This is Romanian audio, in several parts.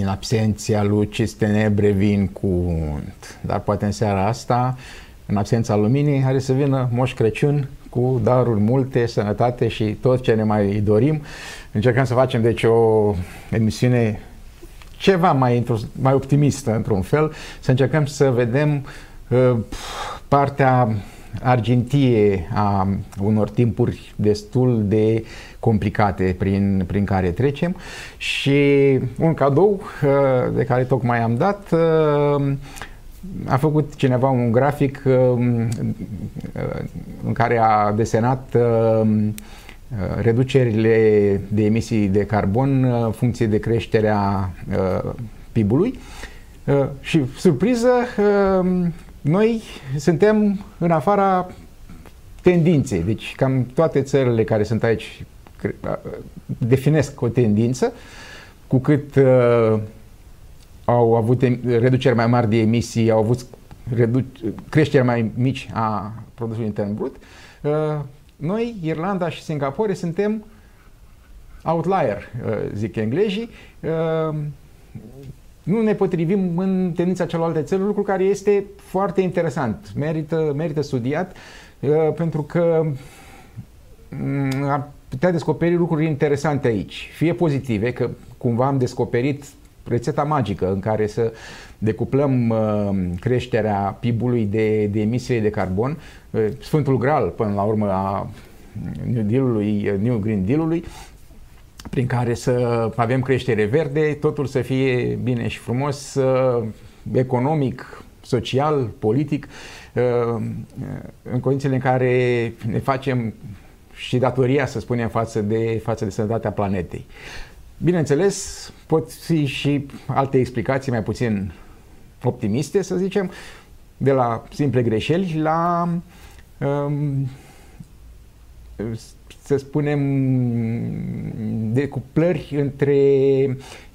în absenția lucis tenebre vin cuvânt. Dar poate în seara asta, în absența luminii, are să vină Moș Crăciun cu daruri multe, sănătate și tot ce ne mai dorim. Încercăm să facem deci o emisiune ceva mai, mai optimistă într-un fel, să încercăm să vedem uh, partea argintie a unor timpuri destul de complicate prin, prin care trecem și un cadou uh, de care tocmai am dat uh, a făcut cineva un grafic uh, în care a desenat reducerile de emisii de carbon în funcție de creșterea PIB-ului și surpriză noi suntem în afara tendinței. Deci cam toate țările care sunt aici definesc o tendință, cu cât uh, au avut reduceri mai mari de emisii, au avut creșteri mai mici a produsului intern brut, uh, noi, Irlanda și Singapore, suntem outlier, uh, zic englezii, uh, nu ne potrivim în tendința celorlalte țări, lucru care este foarte interesant, merită, merită studiat, uh, pentru că mm, a putea descoperi lucruri interesante aici, fie pozitive, că cumva am descoperit rețeta magică în care să decuplăm uh, creșterea PIB-ului de, de emisiile de carbon, uh, Sfântul Graal până la urmă a New Deal-ului, New Green Deal-ului, prin care să avem creștere verde, totul să fie bine și frumos, economic, social, politic, în condițiile în care ne facem și datoria, să spunem, față de, față de sănătatea planetei. Bineînțeles, pot fi și alte explicații mai puțin optimiste, să zicem, de la simple greșeli la um, să spunem, decuplări între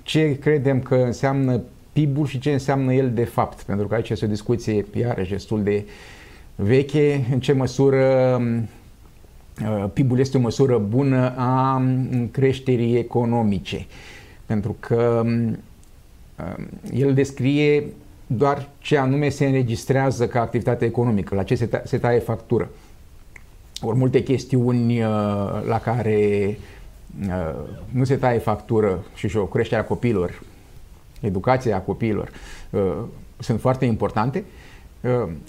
ce credem că înseamnă PIB-ul și ce înseamnă el de fapt. Pentru că aici este o discuție, iarăși, destul de veche, în ce măsură uh, PIB-ul este o măsură bună a creșterii economice. Pentru că uh, el descrie doar ce anume se înregistrează ca activitate economică, la ce se, ta- se taie factură ori multe chestiuni uh, la care uh, nu se taie factură și și o creștere a copiilor, educația copiilor, uh, sunt foarte importante.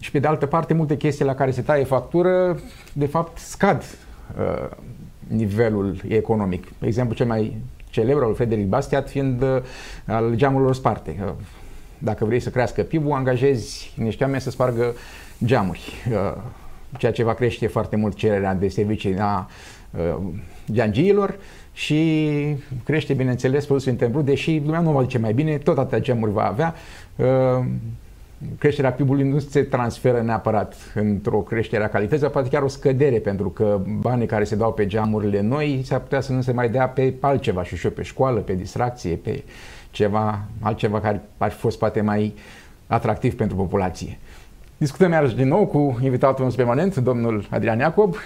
Și pe de altă parte, multe chestii la care se taie factură, de fapt, scad nivelul economic. Exemplu cel mai celebru al Frederic Bastiat fiind al geamurilor sparte. Dacă vrei să crească PIB-ul, angajezi niște oameni să spargă geamuri ceea ce va crește foarte mult cererea de servicii a uh, geangiilor și crește, bineînțeles, produsul intern brut, deși lumea nu o duce mai bine, tot atâtea gemuri va avea. Uh, creșterea PIB-ului nu se transferă neapărat într-o creștere a calității, dar poate chiar o scădere, pentru că banii care se dau pe geamurile noi s-ar putea să nu se mai dea pe altceva, și și pe școală, pe distracție, pe ceva, altceva care ar fi fost poate mai atractiv pentru populație. Discutăm iarăși din nou cu invitatul nostru permanent, domnul Adrian Iacob.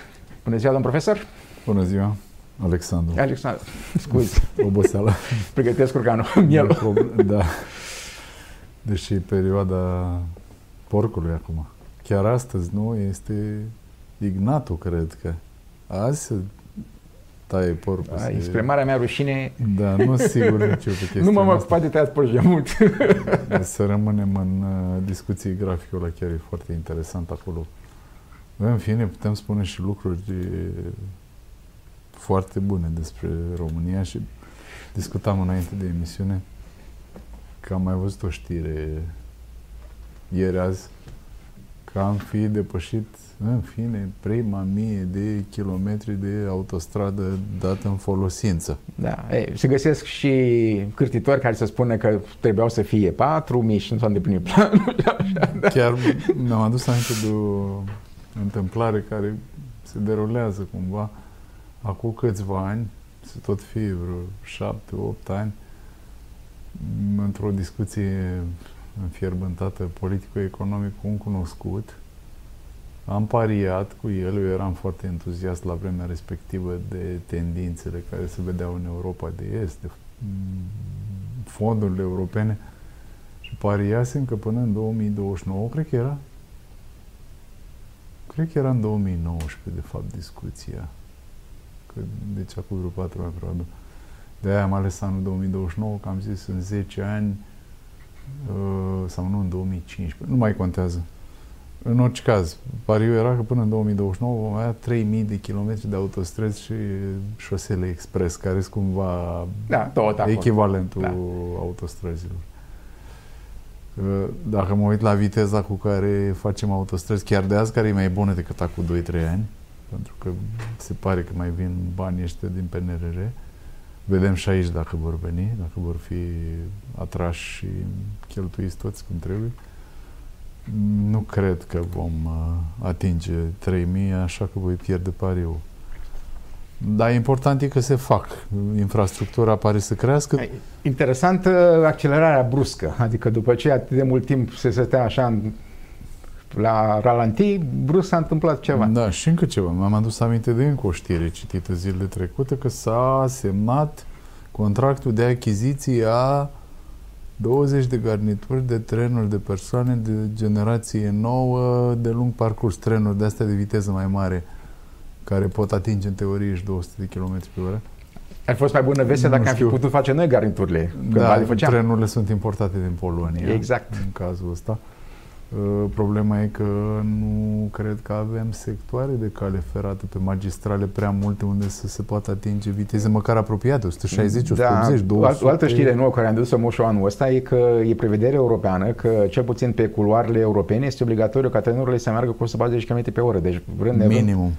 Bună ziua, domn profesor! Bună ziua, Alexandru. Alexandru, scuze. Oboseală. Pregătesc curcanul, mielul. Da. Deși perioada porcului acum. Chiar astăzi, nu? Este ignatul, cred că. Azi se taie porcul. Da, se... Spre marea mea rușine. Da, nu sigur nici eu pe chestia Nu m-am ocupat de tăiat porci de mult. Să rămânem în uh, discuții grafice, ăla chiar e foarte interesant acolo. În fine, putem spune și lucruri foarte bune despre România și discutam înainte de emisiune că am mai văzut o știre ieri azi că am fi depășit, în fine, prima mie de kilometri de autostradă dată în folosință. Da, ei, se găsesc și cârtitori care se spune că trebuiau să fie 4.000 și nu s-au îndeplinit planul. Da. Chiar mi-am adus aminte de o întâmplare care se derulează cumva acum câțiva ani, să tot fie vreo șapte, opt ani, într-o discuție înfierbântată politico-economic cu un cunoscut. Am pariat cu el, eu eram foarte entuziast la vremea respectivă de tendințele care se vedeau în Europa de Est, de fondurile europene și pariasem că până în 2029, cred că era, cred că era în 2019, de fapt, discuția. Că, deci acum vreo patru ani, probabil. De aia am ales anul 2029, că am zis în 10 ani, uh, sau nu în 2015, nu mai contează. În orice caz, pariul era că până în 2029 vom avea 3000 de kilometri de autostrăzi și șosele expres, care sunt cumva da, tot echivalentul da. autostrăzilor. Uh, dacă mă uit la viteza cu care facem autostrăzi, chiar de azi, care e mai bună decât acum 2-3 ani, pentru că se pare că mai vin banii ăștia din PNRR, vedem și aici dacă vor veni, dacă vor fi atrași și cheltuiți toți cum trebuie. Nu cred că vom uh, atinge 3000, așa că voi pierde pariul. Dar important e că se fac. Infrastructura pare să crească. Interesant accelerarea bruscă. Adică după ce atât de mult timp se stătea așa în, la ralanti, brusc s-a întâmplat ceva. Da, și încă ceva. M-am adus aminte de încă o știre citită zilele trecute că s-a semnat contractul de achiziție a 20 de garnituri de trenuri de persoane de generație nouă, de lung parcurs, trenuri de astea de viteză mai mare, care pot atinge în teorie și 200 de km pe oră. Ar fost mai bună veste dacă am fi putut face noi garniturile. Da, trenurile sunt importate din Polonia. Exact. În cazul ăsta. Uh, problema e că nu cred că avem sectoare de cale ferată pe magistrale prea multe unde să se poată atinge viteze măcar apropiate, 160, da, 180, 200. O altă știre nouă care am dus-o moșul anul ăsta e că e prevedere europeană că cel puțin pe culoarele europene este obligatoriu ca trenurile să meargă cu 140 km pe oră. Deci vrând Minimum.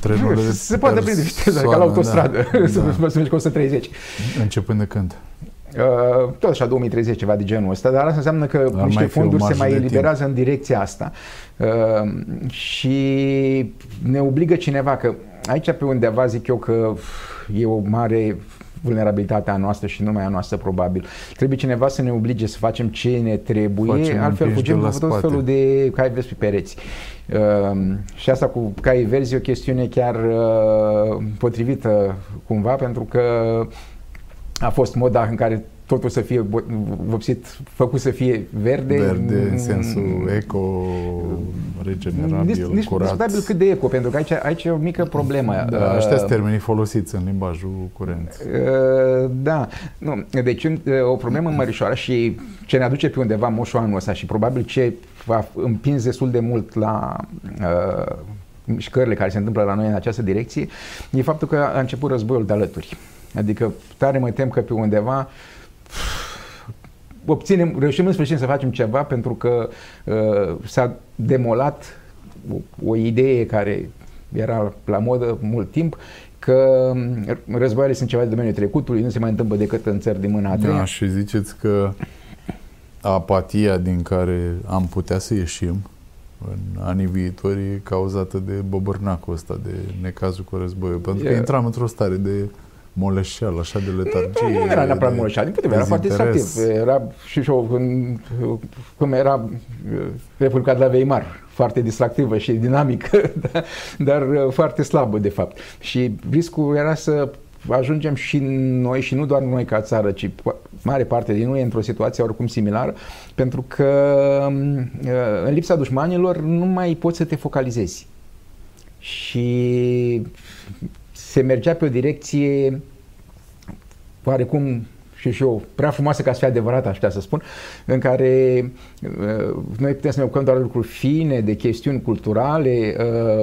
Trenurile se poate prinde viteză, ca la autostradă, da, să da. mergi cu 130. Începând de când? Uh, tot așa 2030 ceva de genul ăsta, dar asta înseamnă că Ar niște fonduri se mai eliberează în direcția asta uh, și ne obligă cineva că aici pe undeva zic eu că e o mare vulnerabilitatea noastră și numai a noastră probabil. Trebuie cineva să ne oblige să facem ce ne trebuie, facem altfel fugim tot spate. felul de cai verzi pe pereți. Uh, și asta cu cai verzi e o chestiune chiar uh, potrivită cumva, pentru că a fost moda în care totul să fie vopsit, făcut să fie verde. Verde în sensul eco, regenerabil, nici, curat. Nici cât de eco, pentru că aici, aici e o mică problemă. Da, ăștia sunt termenii folosiți în limbajul curent. Uh, da, nu, deci uh, o problemă mărișoară și ce ne aduce pe undeva moșul anul ăsta și probabil ce va împins destul de mult la uh, mișcările care se întâmplă la noi în această direcție, e faptul că a început războiul de alături. Adică tare mă tem că pe undeva obținem, reușim în sfârșit să facem ceva pentru că uh, s-a demolat o, o idee care era la modă mult timp că războaiele sunt ceva de domeniul trecutului, nu se mai întâmplă decât în țări din mâna a treia. Da, și ziceți că apatia din care am putea să ieșim în anii viitori e cauzată de bobărnacul ăsta, de necazul cu războiul. Pentru că intram într-o stare de moleșeal, așa de letargie. Nu, nu era neapărat moleșeal, din punct de vedere, era foarte distractiv. Era și și când, cum era uh, Republica de la Weimar, foarte distractivă și dinamică, dar, dar uh, foarte slabă, de fapt. Și riscul era să ajungem și noi, și nu doar noi ca țară, ci mare parte din noi într-o situație oricum similară, pentru că um, uh, în lipsa dușmanilor nu mai poți să te focalizezi. Și se mergea pe o direcție oarecum și și eu, prea frumoasă ca să fie adevărat, aș putea să spun, în care uh, noi putem să ne ocupăm doar de lucruri fine, de chestiuni culturale, uh,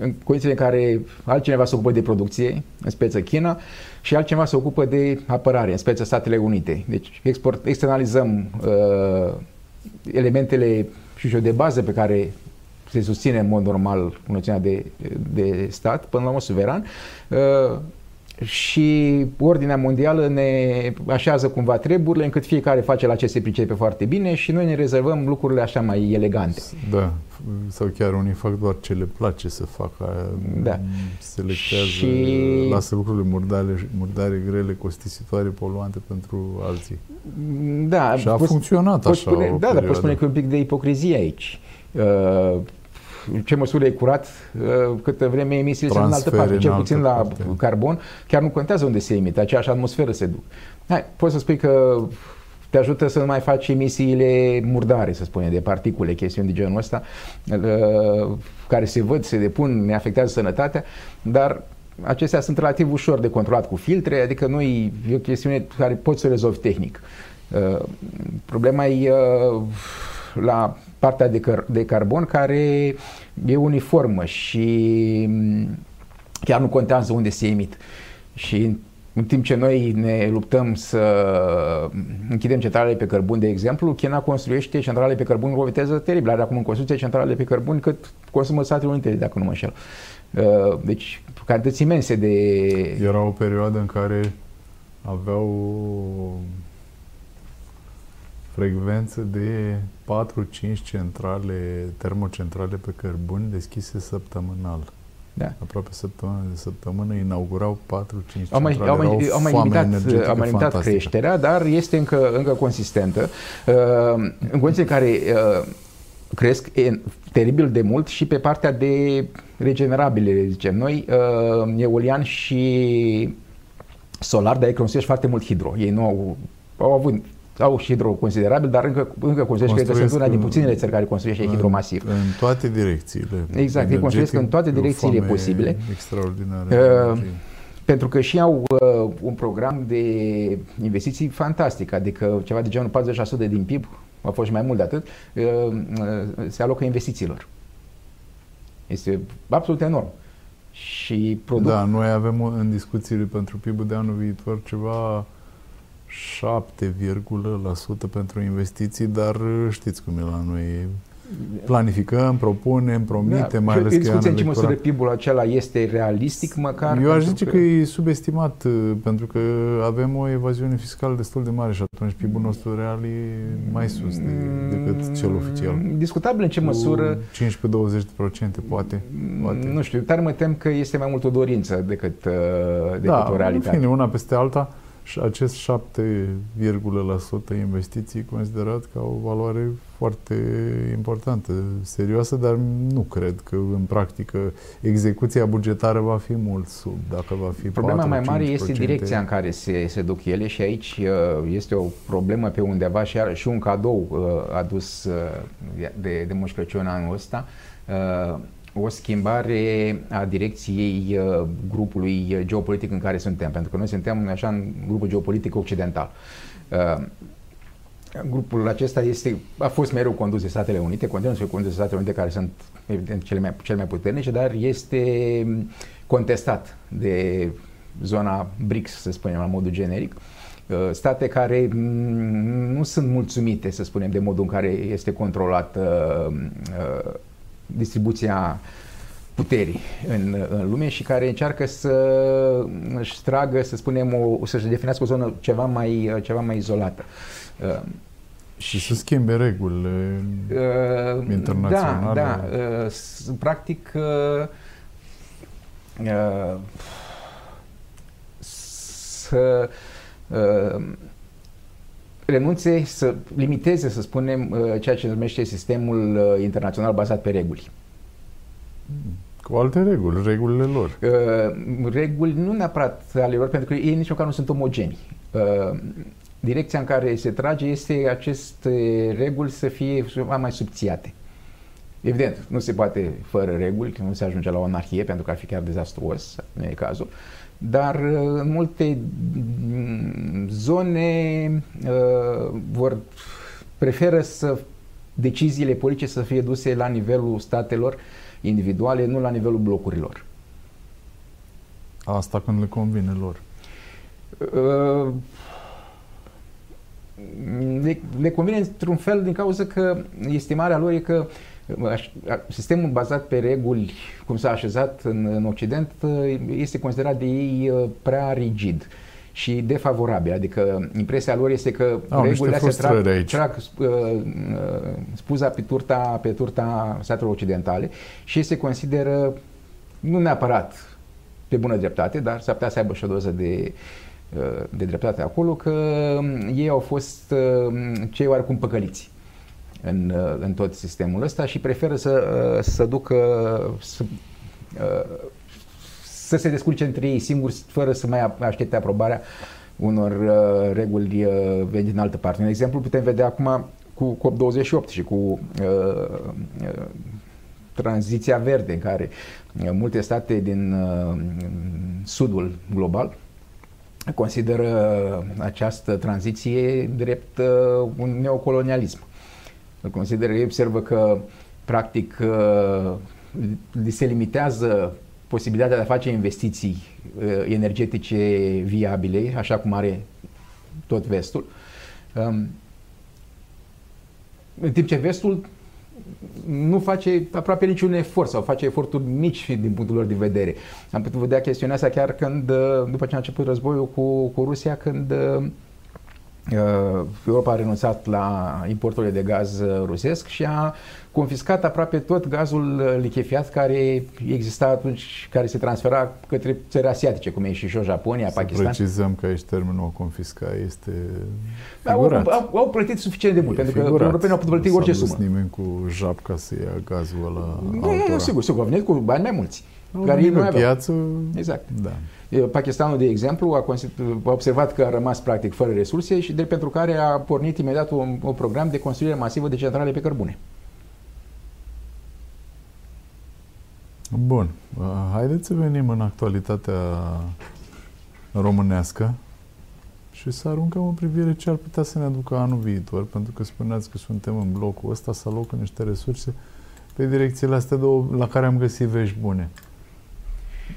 în condițiile în care altcineva se ocupă de producție, în speță China, și altcineva se ocupă de apărare, în speță Statele Unite. Deci export, externalizăm uh, elementele și de bază pe care se susține în mod normal noțiunea de, de stat, până la urmă suveran, uh, și ordinea mondială ne așează cumva treburile încât fiecare face la ce se pricepe foarte bine și noi ne rezervăm lucrurile așa mai elegante. Da, sau chiar unii fac doar ce le place să facă, da. selectează, și... lasă lucrurile murdare, murdare, grele, costisitoare, poluante pentru alții. Da, și a poți, funcționat poți așa spune, Da, dar poți spune că e un pic de ipocrizie aici. Uh, ce măsură e curat, uh, câtă vreme emisiile sunt în altă Transfere parte, cel în puțin altă la parte. carbon, chiar nu contează unde se emite, aceeași atmosferă se duc. Hai, poți să spui că te ajută să nu mai faci emisiile murdare, să spunem, de particule, chestiuni de genul ăsta, uh, care se văd, se depun, ne afectează sănătatea, dar acestea sunt relativ ușor de controlat cu filtre, adică nu e e o chestiune care poți să o rezolvi tehnic. Uh, Problema e uh, la partea de, căr- de carbon care e uniformă și mm, chiar nu contează unde se emit. Și în- în timp ce noi ne luptăm să închidem centralele pe cărbun, de exemplu, China construiește centrale pe cărbun cu o viteză teribilă. Are acum în construcție centrale pe cărbun cât consumă Statele Unite, dacă nu mă înșel. Uh, Deci, cantități imense de... Era o perioadă în care aveau o frecvență de 4-5 centrale, termocentrale pe cărbuni deschise săptămânal. Da. Aproape săptămână de săptămână inaugurau 4-5 Au mai, centrale. au mai, Era o au mai foame limitat, energetică au mai limitat fantastică. creșterea, dar este încă, încă consistentă. Uh, în condiții în care uh, cresc e, teribil de mult și pe partea de regenerabile, zicem noi, uh, eolian și solar, dar ei construiesc foarte mult hidro. Ei nu au, au avut au și hidro considerabil, dar încă, încă construiesc, cred că sunt Construiesc una din în- puținele țări care construiește hidro masiv. În, în toate direcțiile. Exact, ei construiesc în toate Energetic, e o direcțiile foame posibile. Extraordinară. Uh, Pentru că și au uh, un program de investiții fantastic, adică ceva de genul 40% din PIB, a fost și mai mult de atât, uh, uh, se alocă investițiilor. Este absolut enorm. Și produc... Da, noi avem o- în discuțiile pentru PIB-ul de anul viitor ceva 7,1% pentru investiții, dar uh, știți cum e la noi. Planificăm, propunem, promitem, mai și ales e că e an discuție în ce electoral. măsură PIB-ul acela este realistic, măcar Eu aș pentru zice că e subestimat, uh, pentru că avem o evaziune fiscală destul de mare și atunci PIB-ul nostru real e mai sus de, decât cel oficial. Mm, Discutabil în ce Cu măsură 15-20%, poate. poate. Nu știu, dar mă tem că este mai mult o dorință decât, uh, decât da, o realitate. în fine, una peste alta și acest 7,1% investiții considerat ca o valoare foarte importantă, serioasă, dar nu cred că în practică execuția bugetară va fi mult sub, dacă va fi Problema 4, mai mare 5%. este direcția în care se, se duc ele și aici uh, este o problemă pe undeva și, iar, și un cadou uh, adus uh, de, de Moș Crăciun anul ăsta, uh, o schimbare a direcției uh, grupului geopolitic în care suntem, pentru că noi suntem așa în grupul geopolitic occidental. Uh, Grupul acesta este, a fost mereu condus de Statele Unite, continuă să fie condus de Statele Unite, care sunt evident cele mai, cele mai puternice, dar este contestat de zona BRICS, să spunem, la modul generic. Uh, State care mm, nu sunt mulțumite, să spunem, de modul în care este controlată uh, distribuția puterii în, în lume și care încearcă să își tragă, să spunem, o, să-și definească o zonă ceva mai, ceva mai izolată. Uh, Și să schimbe regulile Uh, internaționale. Da, da. Uh, s- practic, uh, uh, să uh, renunțe, să limiteze, să spunem, uh, ceea ce numește sistemul uh, internațional bazat pe reguli. Cu alte reguli, regulile lor. Uh, reguli nu neapărat ale lor, pentru că ei nici măcar nu sunt omogeni. Uh, direcția în care se trage este aceste reguli să fie ceva mai subțiate. Evident, nu se poate fără reguli, că nu se ajunge la o anarhie, pentru că ar fi chiar dezastruos, nu e cazul. Dar uh, în multe mm, zone uh, vor preferă să deciziile politice să fie duse la nivelul statelor individuale, nu la nivelul blocurilor. Asta când le convine lor. Uh, le, le convine într-un fel din cauza că estimarea lor e că uh, aș- a- sistemul bazat pe reguli, cum s-a așezat în, în Occident, uh, este considerat de ei uh, prea rigid și defavorabil. Adică impresia lor este că Au niște regulile astea trag, frustrări aici. trag uh, uh, spuza pe turta, pe turta statelor occidentale și se consideră nu neapărat pe bună dreptate, dar s-ar putea să aibă și o doză de, uh, de dreptate acolo, că um, ei au fost uh, cei oarecum păcăliți. În, în tot sistemul ăsta și preferă să, să ducă să, să se descurce între ei singuri fără să mai aștepte aprobarea unor uh, reguli uh, venite din altă parte. Un exemplu putem vedea acum cu COP28 și cu uh, uh, tranziția verde, în care uh, multe state din uh, sudul global consideră această tranziție drept uh, un neocolonialism. Îl consideră, ei observă că practic uh, se limitează posibilitatea de a face investiții uh, energetice viabile, așa cum are tot vestul, um, în timp ce vestul nu face aproape niciun efort sau face eforturi mici din punctul lor de vedere. Am putut vedea chestiunea asta chiar când, uh, după ce a început războiul cu, cu Rusia, când uh, Uh, Europa a renunțat la importurile de gaz uh, rusesc și a confiscat aproape tot gazul uh, lichefiat care exista atunci, care se transfera către țări asiatice, cum e și și Japonia, Să Pakistan. precizăm că aici termenul confisca este au, au, au, plătit suficient de mult, e pentru figurat. că europenii au putut plăti orice sumă. Nu nimeni cu japca să ia gazul ăla Nu, sigur, sigur, au venit cu bani mai mulți. Care ei nu piață, Exact. Da. Pakistanul, de exemplu, a, a observat că a rămas practic fără resurse și de pentru care a pornit imediat un, un program de construire masivă de centrale pe cărbune. Bun. Haideți să venim în actualitatea românească și să aruncăm o privire ce ar putea să ne aducă anul viitor, pentru că spuneați că suntem în blocul ăsta, să alocă niște resurse pe direcțiile astea două la care am găsit vești bune.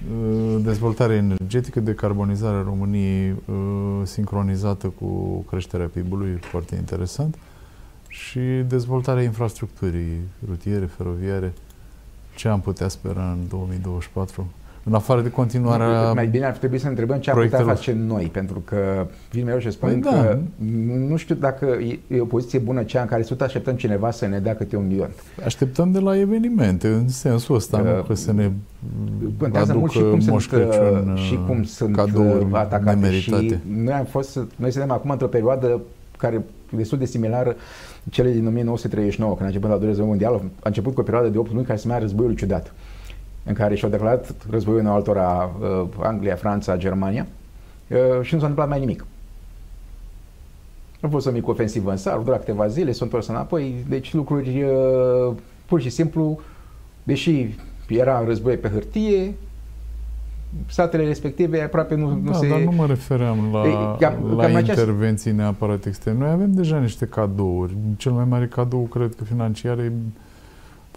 Uh, dezvoltare energetică, decarbonizarea României uh, sincronizată cu creșterea PIB-ului, foarte interesant, și dezvoltarea infrastructurii rutiere, feroviare. Ce am putea spera în 2024? În afară de continuarea Mai bine ar trebui să ne întrebăm ce am putea face noi, pentru că vin mereu și spun păi că da. nu știu dacă e o poziție bună cea în care tot așteptăm cineva să ne dea câte un milion. Așteptăm de la evenimente, în sensul ăsta, uh, nu că să ne Contează mult și cum sunt, Crăciun, și cum sunt cadouri atacate. Nemeritate. Și noi am fost, noi suntem acum într-o perioadă care destul de similară cele din 1939, când a început la doilea război mondial, a început cu o perioadă de 8 luni care se numea războiul ciudat în care și-au declarat războiul în altora uh, Anglia, Franța, Germania uh, și nu s-a întâmplat mai nimic. A fost o mică ofensivă în sar, doar câteva zile, s-au întors înapoi, deci lucruri uh, pur și simplu, deși era război pe hârtie, statele respective aproape nu, nu da, se... dar nu mă refeream la, e, cam, la cam intervenții aceast... neapărat externe. Noi avem deja niște cadouri. Cel mai mare cadou, cred că financiar, e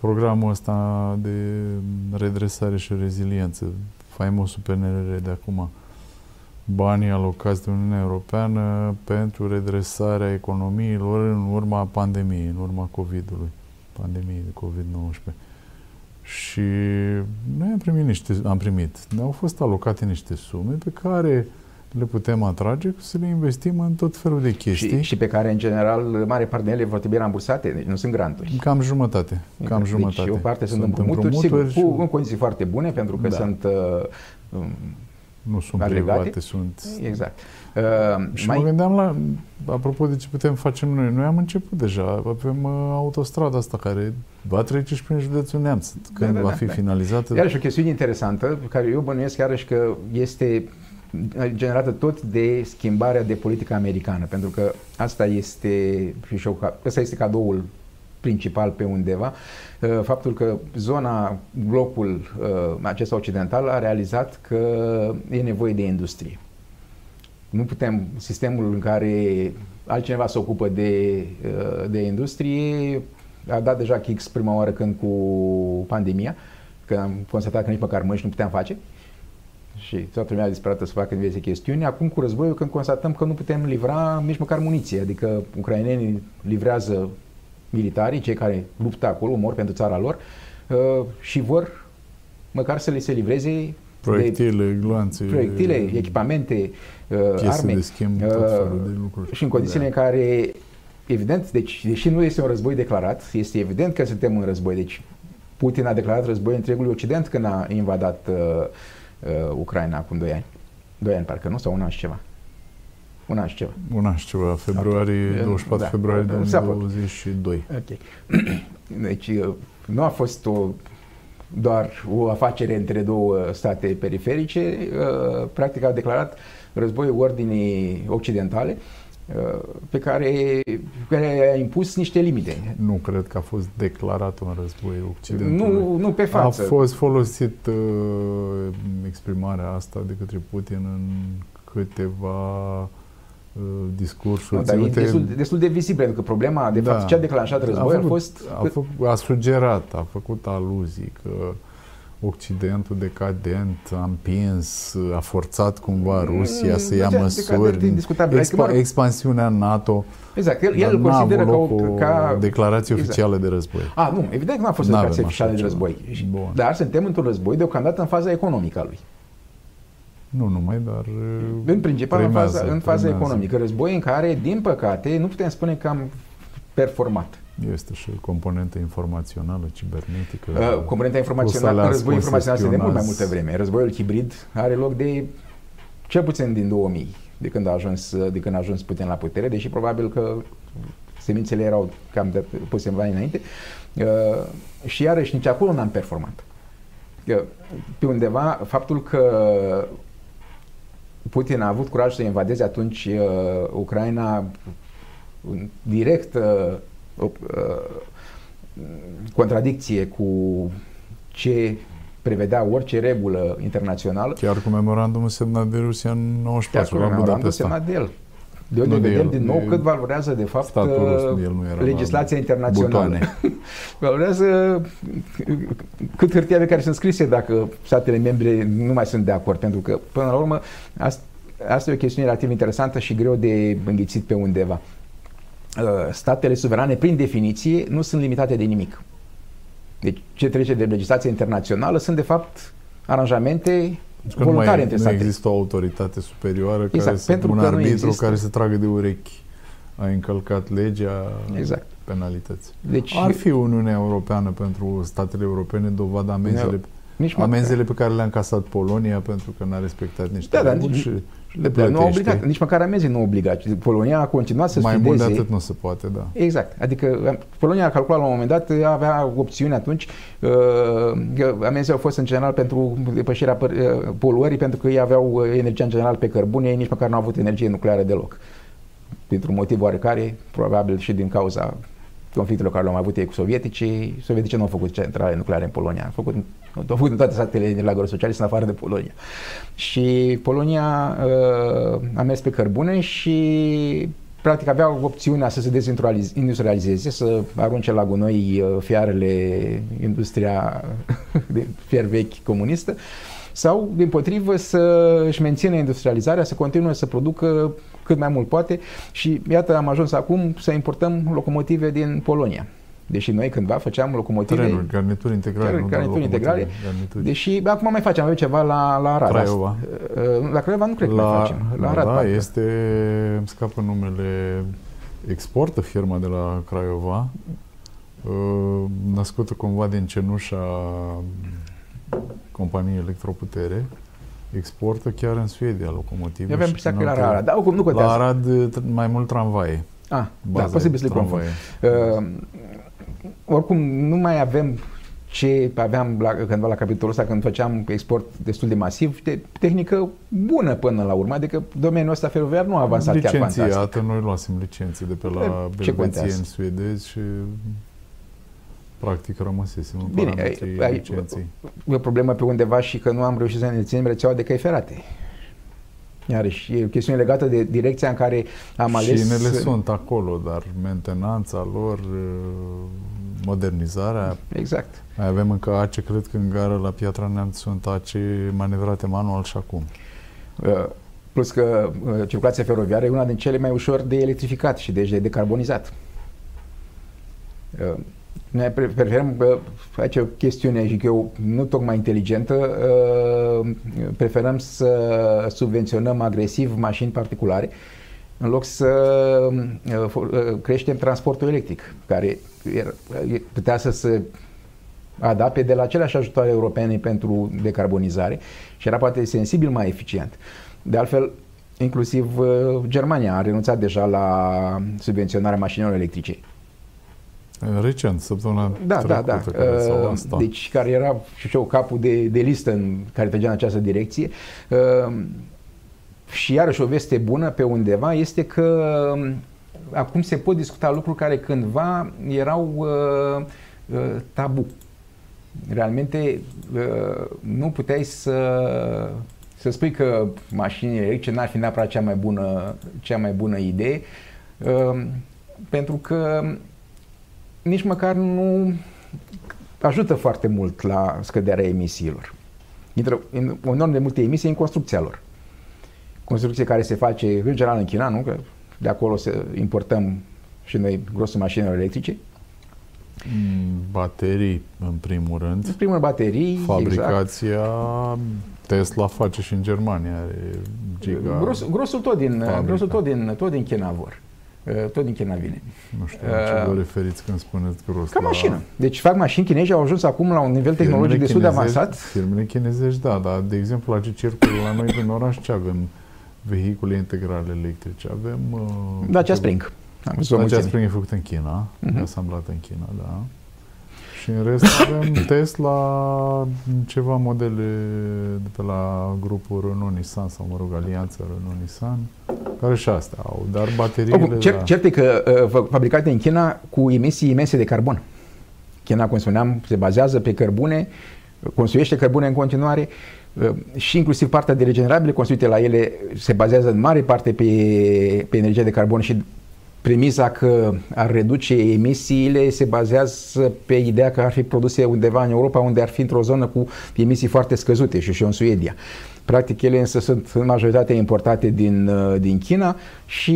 programul ăsta de redresare și reziliență, faimosul PNRR de acum, banii alocați de Uniunea Europeană pentru redresarea economiilor în urma pandemiei, în urma COVID-ului, pandemiei de COVID-19. Și noi am primit niște, am primit, ne-au fost alocate niște sume pe care le putem atrage să le investim în tot felul de chestii. Și, și pe care, în general, mare parte din ele vor trebui rambursate, deci nu sunt granturi. Cam jumătate. Cam deci, jumătate. o parte sunt, sunt împrumuturi, împrumuturi sigur, cu, în condiții foarte bune, pentru că da. sunt uh, um, nu sunt agregate. private, sunt... Exact. Uh, și mai... mă gândeam la, apropo de ce putem face noi, noi am început deja, avem uh, autostrada asta care va trece și prin județul Neamț, când da, da, va fi da, finalizată. Iarăși o chestiune interesantă, pe care eu bănuiesc iarăși că este generată tot de schimbarea de politică americană, pentru că asta este, și asta este cadoul principal pe undeva, uh, faptul că zona, blocul uh, acesta occidental a realizat că e nevoie de industrie. Nu putem, sistemul în care altcineva se ocupă de, uh, de industrie a dat deja kicks prima oară când cu pandemia, că am constatat că nici măcar măști nu puteam face și toată lumea disperată să facă diverse chestiuni. Acum cu războiul, când constatăm că nu putem livra nici măcar muniție, adică ucrainenii livrează militarii, cei care luptă acolo, mor pentru țara lor uh, și vor măcar să le se livreze proiectile, gloanțe, proiectile, echipamente, uh, arme de schimb, tot uh, felul de lucruri. Și în condițiile da. în care, evident, deci, deși nu este un război declarat, este evident că suntem în război. Deci Putin a declarat război întregului Occident când a invadat uh, uh, Ucraina acum 2 ani. 2 ani, parcă nu, sau un an și ceva. Un an și ceva. Un an și ceva, februarie, 24 da, februarie 2022. Ok. Deci nu a fost o doar o afacere între două state periferice, practic a declarat războiul ordinii occidentale pe care, care a impus niște limite. Nu cred că a fost declarat un război occidental. Nu, nu pe față. A fost folosit uh, exprimarea asta de către Putin în câteva uh, discursuri. Nu, dar e destul, destul de vizibil, pentru că problema, de da. fapt, ce a declanșat războiul a, făcut, a fost... A, făcut, a sugerat, a făcut aluzii că Occidentul decadent a împins, a forțat cumva Rusia să ia măsuri. Expa, expansiunea NATO. Exact, el, el consideră ca, o, ca declarație exact. oficială de război. A, nu, evident că nu a fost o declarație oficială de război. Bun. Dar suntem într-un război deocamdată în faza economică a lui. Nu numai, dar... În principal primează, în faza, în faza economică. Război în care, din păcate, nu putem spune că am performat. Este și componentă informațională, cibernetică. Uh, componenta informațională, războiul informațional este de mult mai multă vreme. Războiul hibrid are loc de cel puțin din 2000, de când a ajuns, de când a ajuns Putin la putere, deși probabil că semințele erau cam de puse mai înainte. Uh, și iarăși nici acolo n-am performat. Uh, pe undeva, faptul că Putin a avut curaj să invadeze atunci uh, Ucraina direct uh, o uh, contradicție cu ce prevedea orice regulă internațională. Chiar cu memorandumul semnat de Rusia în 94 Chiar cu memorandumul semnat de el. De unde vedem din nou de cât valorează de fapt rus, el nu era legislația internațională. valorează cât hârtia pe care sunt scrise dacă statele membre nu mai sunt de acord. Pentru că, până la urmă, asta, asta e o chestiune relativ interesantă și greu de înghițit pe undeva. Uh, statele suverane, prin definiție, nu sunt limitate de nimic. Deci ce trece de legislație internațională sunt de fapt aranjamente deci voluntare nu mai, între state. Nu există o autoritate superioară exact, care să, un arbitru care să tragă de urechi. A încălcat legea, exact. penalități. Deci, Ar fi Uniunea Europeană pentru statele europene dovada amenzile, nici amenzile pe care le-a încasat Polonia pentru că n-a respectat niște da, reguli și le plătește. Nu obligat, nici măcar amenzii nu obligat. Polonia a continuat să Mai studeze. mult de atât nu se poate, da. Exact. Adică Polonia a calculat la un moment dat, avea opțiuni atunci, uh, că amenzii au fost în general pentru depășirea uh, poluării, pentru că ei aveau uh, energia în general pe cărbune, ei nici măcar nu au avut energie nucleară deloc. Dintr-un motiv oarecare, probabil și din cauza conflictele care le-au avut ei cu sovieticii. Sovieticii nu au făcut centrale nucleare în Polonia. Au făcut, au făcut în toate statele din lagărul socialist, în afară de Polonia. Și Polonia uh, a mers pe cărbune și practic avea opțiunea să se dezindustrializeze, să arunce la gunoi uh, fiarele, industria de fier vechi comunistă, sau, din potrivă, să își mențină industrializarea, să continue să producă cât mai mult poate și iată am ajuns acum să importăm locomotive din Polonia. Deși noi cândva făceam locomotive... Trenuri, garnituri integrale. Gar, garnituri integrale. Garnituri. Deși acum mai facem, avem ceva la, la Arad. Craiova. La Craiova nu cred la, că mai facem. La Arad, da, parcă. este, îmi scapă numele, exportă firma de la Craiova, născută cumva din cenușa companiei Electroputere exportă chiar în Suedia locomotive. Eu avem impresia că la Arad, dar nu contează. La Arad mai mult tramvaie. Ah, da, posibil să le confund. Uh, oricum, nu mai avem ce aveam la, cândva la capitolul ăsta când făceam export destul de masiv, de tehnică bună până la urmă, adică domeniul ăsta feroviar nu a avansat chiar fantastic. noi luasem licenții de pe la belvețieni suedezi și Practic rămăsesem în Bine, ai, ai, e o problemă pe undeva și că nu am reușit să ne ținem rețeaua de căi ferate. Iarăși, e o chestiune legată de direcția în care am ales... Și unele sunt acolo, dar mentenanța lor, modernizarea... Exact. Mai avem încă ACE, cred că în gara la Piatra Neamț sunt ACE manevrate manual și acum. Uh, plus că uh, circulația feroviară e una din cele mai ușor de electrificat și deci de decarbonizat. Uh, noi preferăm, face o chestiune, zic eu, nu tocmai inteligentă, uh, preferăm să subvenționăm agresiv mașini particulare în loc să uh, uh, creștem transportul electric, care putea să se adapte de la aceleași ajutoare europene pentru decarbonizare și era poate sensibil mai eficient. De altfel, inclusiv uh, Germania a renunțat deja la subvenționarea mașinilor electrice. Recent, săptămâna Da, da, trecută, da. Care, sau Uh, asta. Deci care era, și eu, capul de, de listă în care trăgea în această direcție. Uh, Și iarăși o veste bună pe undeva este că um, acum se pot discuta lucruri care cândva erau uh, uh, tabu. Realmente uh, nu puteai să, să spui că mașinile electrice n-ar fi neapărat cea mai bună, cea mai bună idee, uh, pentru că nici măcar nu ajută foarte mult la scăderea emisiilor. Intră în enorm de multe emisii în construcția lor. Construcție care se face în general în China, nu? Că de acolo să importăm și noi grosul mașinilor electrice. Mm, Baterii, în primul rând. În primul rând, baterii, exact. Fabricația Tesla face și în Germania. Are giga, Gros, grosul tot din, fabrica. grosul tot din, tot din China vor. Uh, Tot din China vine. Nu știu la ce Uh, vă referiți când spuneți gros. Ca la mașină. Deci fac mașini chinezi, au ajuns acum la un nivel tehnologic firmele destul de chinezești- avansat. Firmele chinezești, da, dar de exemplu la ce circulă la noi în oraș, ce avem? Vehicule integrale electrice, avem... Uh, Dacia ceva- Spring. Am văzut o Dacia mulțime. Spring e făcut în China, Mhm. uh-huh. asamblat în China, da. Și în rest avem Tesla, ceva modele de pe la grupul Renault-Nissan sau, mă rog, alianța Renault-Nissan, care și astea au, dar bateriile... Oricum, cert, da. cert e că uh, fă- fabricate în China cu emisii imense de carbon. China, cum spuneam, se bazează pe cărbune, construiește cărbune în continuare uh, și inclusiv partea de regenerabile construite la ele se bazează în mare parte pe, pe energie de carbon și premisa că ar reduce emisiile se bazează pe ideea că ar fi produse undeva în Europa unde ar fi într-o zonă cu emisii foarte scăzute și și în Suedia. Practic ele însă sunt în majoritate importate din, uh, din China și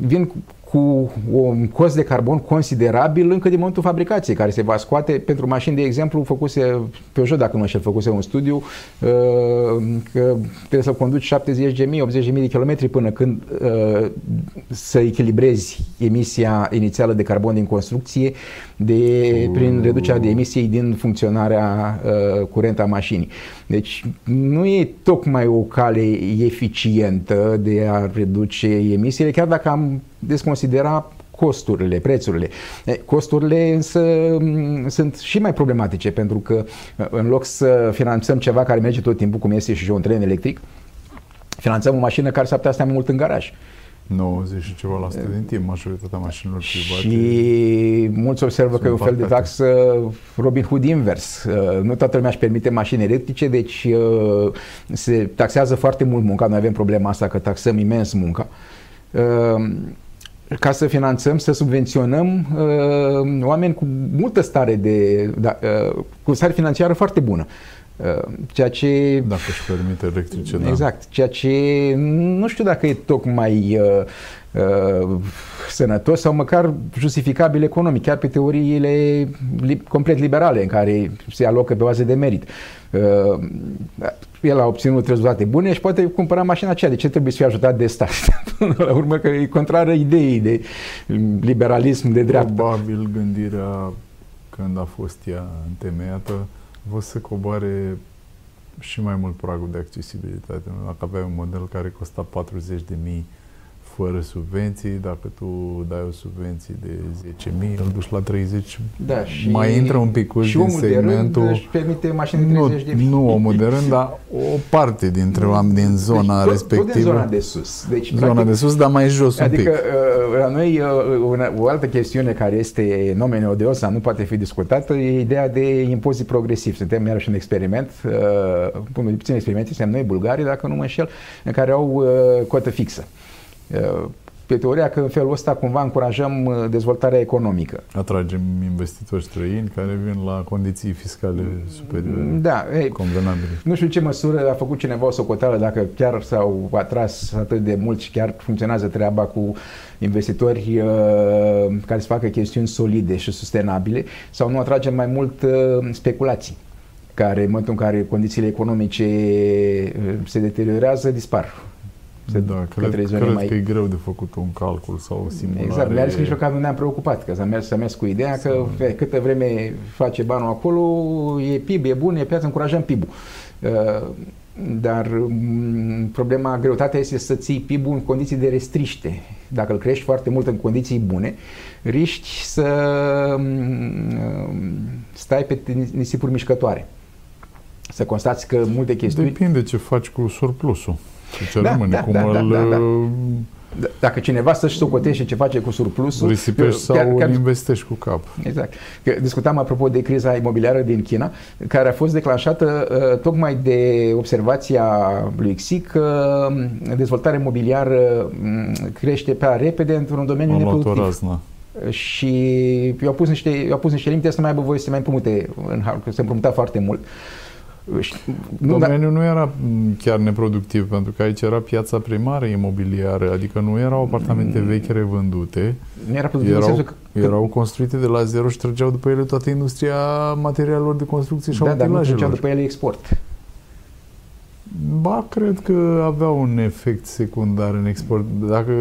vin cu- cu un cost de carbon considerabil încă din momentul fabricației, care se va scoate pentru mașini, de exemplu, făcuse Peugeot, dacă nu mă știu, făcuse un studiu uh, că trebuie să conduci 70.000, 80.000 de kilometri până când uh, să echilibrezi emisia inițială de carbon din construcție de, prin reducerea de emisii din funcționarea uh, curentă a mașinii. Deci nu e tocmai o cale eficientă de a reduce emisiile, chiar dacă am desconsidera costurile, prețurile. E, Costurile însă m, sunt și mai problematice pentru că uh, în loc să finanțăm ceva care merge tot timpul, cum este și un tren electric, finanțăm o mașină care s-ar putea să stea mai mult în garaj. 90 și ceva la sută din timp, majoritatea mașinilor private. Și mulți observă că e un fel de parcate. taxă Robin Hood invers. Uh, Nu toată lumea își permite mașini electrice, deci uh, se taxează foarte mult munca. Noi avem problema asta că taxăm imens munca. Uh, Ca să finanțăm, să subvenționăm uh, oameni cu multă stare de, da, uh, cu stare financiară foarte bună. Uh, Ceea ce Dacă își permite electrice, da. Exact, ceea ce nu știu dacă e tocmai uh, uh, sănătos sau măcar justificabil economic, chiar pe teoriile li- complet liberale în care se alocă pe bază de merit. Uh, el a obținut rezultate bune și poate cumpăra mașina aceea. De ce trebuie să fie ajutat de stat? Până la urmă că e contrară ideii de liberalism de dreapta. Probabil gândirea când a fost ea întemeiată a fost să coboare și mai mult pragul de accesibilitate. Dacă aveai un model care costa 40 de mii fără subvenții, dacă tu dai o subvenție de 10.000, îl duci la 30, Da, și, mai intră un pic și din omul de segmentul... rând își permite mașini de nu, 30 de mii. nu omul de rând, dar o parte dintre oameni din zona deci, respectivă. Tot, tot din zona de sus. Deci, zona practic, de sus, dar mai jos Adică un pic. uh, la noi uh, una- o altă chestiune care este nomen odios, dar nu poate fi discutată, e ideea de impozit progresiv. Suntem iarăși în experiment, uh, până puțin experiment, suntem noi bulgarii, dacă nu mă înșel, în care au uh, cotă fixă. Uh, pe teoria că în felul ăsta cumva încurajăm uh, dezvoltarea economică. Atragem investitori străini care vin la condiții fiscale superioare, Da, ei, convenabile. Nu știu în ce măsură a făcut cineva o socoteală dacă chiar s-au atras atât de mult și chiar funcționează treaba cu investitori uh, care să facă chestiuni solide și sustenabile sau nu atragem mai mult uh, speculații care în momentul în care condițiile economice uh, se deteriorează, dispar. Se da, cred, cred mai... că e greu de făcut un calcul sau o simulare. Exact, mi-a zis nici măcar nu ne-am preocupat, că s-a mers, s-a mers cu ideea că fe, câtă vreme face banul acolo, e PIB, e bun, e piață, încurajăm PIB-ul. Uh, dar mm, problema, greutatea este să ții PIB-ul în condiții de restriște. Dacă îl crești foarte mult în condiții bune, riști să mm, stai pe nisipuri mișcătoare. Să constați că multe chestiuni... Depinde ce faci cu surplusul. Ce da, rămâne, da, cum da, îl... Da, da, da. Dacă cineva să-și socotește ce face cu surplusul... Risipești sau chiar, chiar, investești cu cap. Exact. Că discutam apropo de criza imobiliară din China, care a fost declanșată uh, tocmai de observația lui Xic că uh, dezvoltarea imobiliară uh, crește prea repede într-un domeniu Am neproductiv. Și i-au pus niște, i-au pus niște limite să mai aibă voie să se mai împrumute, în, se împrumuta foarte mult. Uh, nu, Domeniul da. nu era chiar neproductiv, pentru că aici era piața primară imobiliară, adică nu erau apartamente mm. vechi revândute. Nu era productiv erau, că, erau construite de la zero și trăgeau după ele toată industria materialelor de construcție și da, a dar nu trăgeau după ele export. Ba, cred că avea un efect secundar în export. Dacă,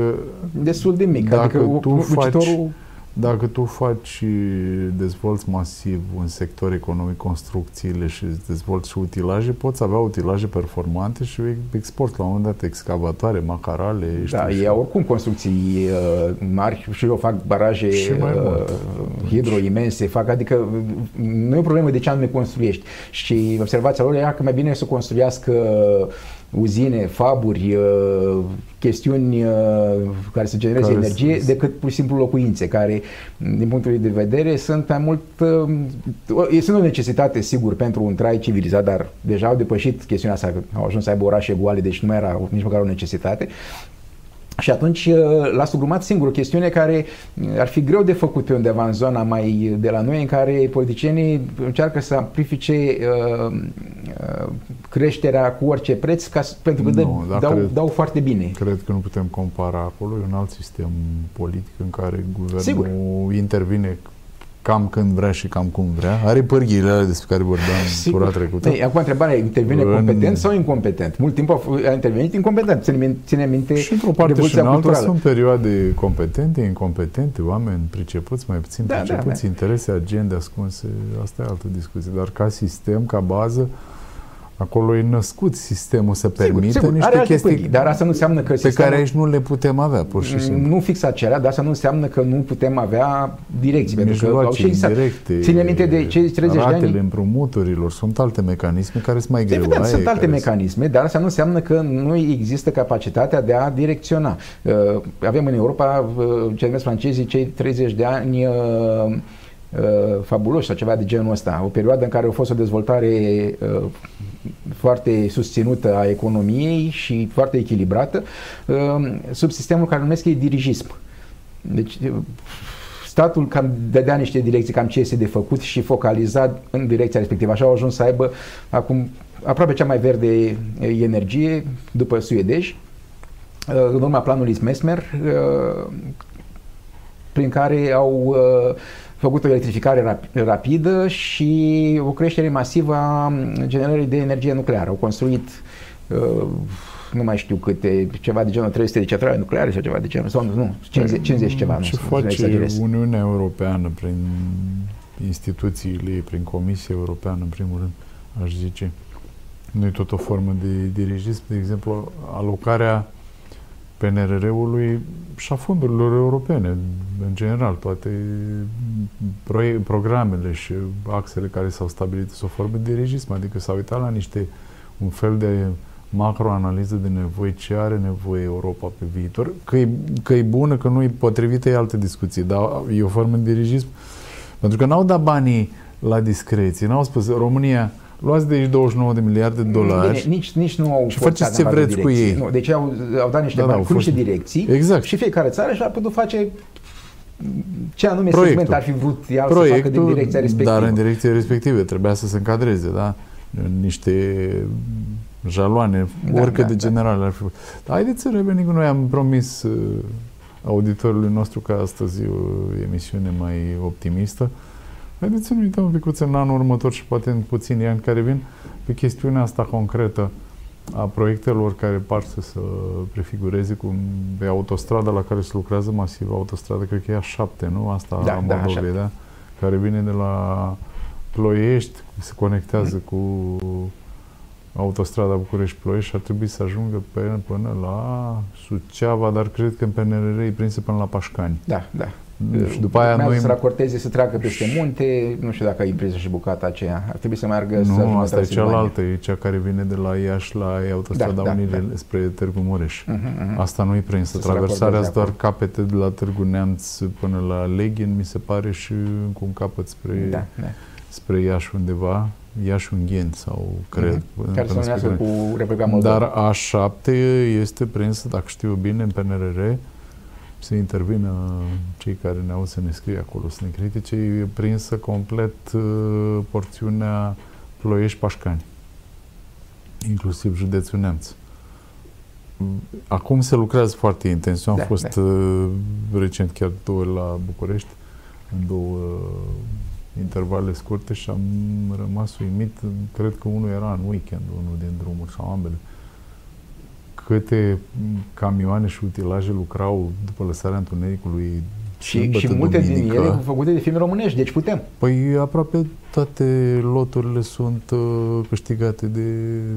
Destul de mic. Dacă adică tu faci dacă tu faci dezvolți masiv un sector economic, construcțiile și dezvolți și utilaje, poți avea utilaje performante și export la un moment dat excavatoare, macarale. Da, ei au oricum construcții uh, mari și eu fac baraje uh, hidro imense, fac, adică nu e o problemă de ce anume construiești. Și observația lor era că mai bine să construiască uzine, faburi, uh, chestiuni uh, care să genereze care energie sunt... decât pur și simplu locuințe, care, din punctul de vedere, sunt mai mult... Uh, sunt o necesitate, sigur, pentru un trai civilizat, dar deja au depășit chestiunea asta, au ajuns să aibă orașe goale, deci nu mai era nici măcar o necesitate. Și atunci uh, l-a sugrumat singur o chestiune care uh, ar fi greu de făcut pe undeva în zona mai de la noi, în care politicienii încearcă să amplifice uh, uh, creșterea cu orice preț, ca, pentru că nu, dă, dau, cred, dau foarte bine. Cred că nu putem compara acolo. E un alt sistem politic în care guvernul Sigur. intervine cam când vrea și cam cum vrea. Are pârghiile alea despre care vorbeam Sigur. tura trecută. Ei, acum întrebarea intervine în... competent sau incompetent? Mult timp a intervenit incompetent. Ține, ține minte Și într-o parte și în alta sunt perioade competente, incompetente, oameni pricepuți, mai puțin da, pricepuți, da, da. interese, agende ascunse. Asta e altă discuție. Dar ca sistem, ca bază, Acolo e născut sistemul să permită sigur, sigur. niște Are chestii pârghii, dar asta nu înseamnă că pe care aici nu le putem avea, pur și simplu. Nu fix acelea, dar asta nu înseamnă că nu putem avea direcții. Pentru că au și directe, ține minte de cei 30 de ani. împrumuturilor, sunt alte mecanisme care sunt mai greu. Evident, sunt alte mecanisme, dar asta nu înseamnă că nu există capacitatea de a direcționa. Uh, avem în Europa, uh, ce numesc francezii, cei 30 de ani uh, fabuloși sau ceva de genul ăsta. O perioadă în care a fost o dezvoltare foarte susținută a economiei și foarte echilibrată um, sub sistemul care numesc ei dirigism. Deci statul cam dădea niște direcții, cam ce este de făcut și focalizat în direcția respectivă. Așa au ajuns să aibă acum aproape cea mai verde energie după suedezi, uh, în urma planului Mesmer, uh, prin care au uh, făcut o electrificare rapidă și o creștere masivă a generării de energie nucleară. Au construit uh, nu mai știu câte, ceva de genul 300 de centrale nucleare sau ceva de genul, sau nu, 50, 50 ceva. Ce nu, face Uniunea Europeană prin instituțiile ei, prin Comisia Europeană, în primul rând, aș zice, nu e tot o formă de dirigism, de exemplu, alocarea PNRR-ului și a fondurilor europene, în general, toate programele și axele care s-au stabilit sub formă de regism, adică s-au uitat la niște, un fel de macroanaliză de nevoi, ce are nevoie Europa pe viitor, că e, că e bună, că nu e potrivită, e altă discuție, dar e o formă de dirigism, pentru că n-au dat banii la discreție, n-au spus România, Luați de aici 29 de miliarde de dolari. Bine, nici, nici nu au și faceți ce vreți cu ei. Nu, deci au, au dat niște da, bani da, cu niște direcții exact. și fiecare țară și-a putut face ce anume Proiectul. segment ar fi vrut el Proiectul, să facă din direcția respectivă. Dar în direcție respective trebuia să se încadreze, da? Niște jaloane, da, oricât da, de da. generale da. ar fi. Dar haideți să revenim. Noi am promis uh, auditorului nostru că astăzi e o emisiune mai optimistă. Haideți să ne uităm un pic în anul următor și poate în puțini ani care vin pe chestiunea asta concretă a proiectelor care par să se prefigureze cum de autostrada la care se lucrează masiv, autostrada, cred că e a șapte, nu? Asta Da, a da, Moldovei, da? Care vine de la Ploiești, se conectează cu autostrada București-Ploiești și ar trebui să ajungă pe, până la Suceava, dar cred că în PNRR e prinsă până la Pașcani. Da, da. Și după aia Urmează noi... să racorteze, să treacă peste munte, nu știu dacă ai impresia și bucata aceea. Ar trebui să meargă să Nu, ajungă asta e Transilvania. cealaltă, e cea care vine de la Iași la autostrada Da, da, Unirii da. spre Târgu Mureș. Mhm, mhm. Asta nu-i prinsă. Să se Traversarea racordeze doar acolo. capete de la Târgu Neamț până la Leghin, mi se pare, și cu un capăt spre, Da, da. spre Iași undeva. Iași Ungheni sau cred. Mhm. Care se până numească spre- cu Republica Moldova. Dar A7 este prinsă, dacă știu bine, în PNRR, să intervină cei care ne au să ne scrie acolo, să ne critique, e prinsă complet uh, porțiunea Ploiești-Pașcani, inclusiv județul Neamț. Acum se lucrează foarte intens. Eu am Da, fost da. uh, recent chiar două ori la București, în două uh, intervale scurte și am rămas uimit. Cred că unul era în weekend, unul din drumuri sau ambele. Câte camioane și utilaje lucrau după lăsarea întunericului Și, sâmbătă, și multe din duminică. ele făcute de firme românești, deci putem. Păi aproape toate loturile sunt uh, câștigate de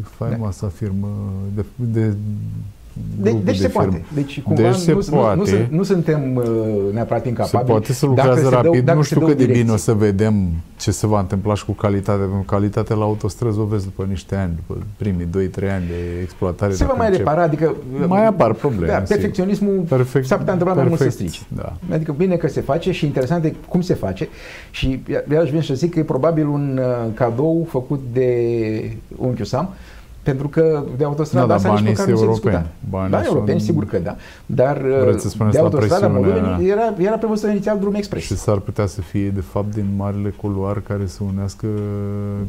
faimoasa firmă, de, de De, grupul deci de se firme. poate. Deci cumva Deci se nu, nu, nu, poate. sunt- nu suntem uh, neapărat Se incapabili. poate să Dacă lucrează se dă- rapid. dacă nu se știu dă cât o de bine o direcție. să vedem ce se va întâmpla și cu calitatea. Pentru că calitatea la autostrăzi o vezi după niște ani, după primii 2-3 ani de exploatare. Se va dacă mai încep. repara, adică Mai apar probleme, Da, sigur. perfecționismul Perfect, s-ar putea întâmpla mai mult să perfect, strici. Da. Adică bine că se face și interesant e cum se face și iarăși vin să zic că e probabil un uh, cadou făcut de unchiul Sam pentru că de autostrada Da, asta dar nici banii măcar nu se sunt discuta. europeni. Banii Banii sunt- europeni, sigur că da. Dar uh, Vreți să spuneți de la autostrada presiunea- Moldovei era, era prevăzută inițial drum expres. Și s-ar putea să fie, de fapt, din marile culoar care să unească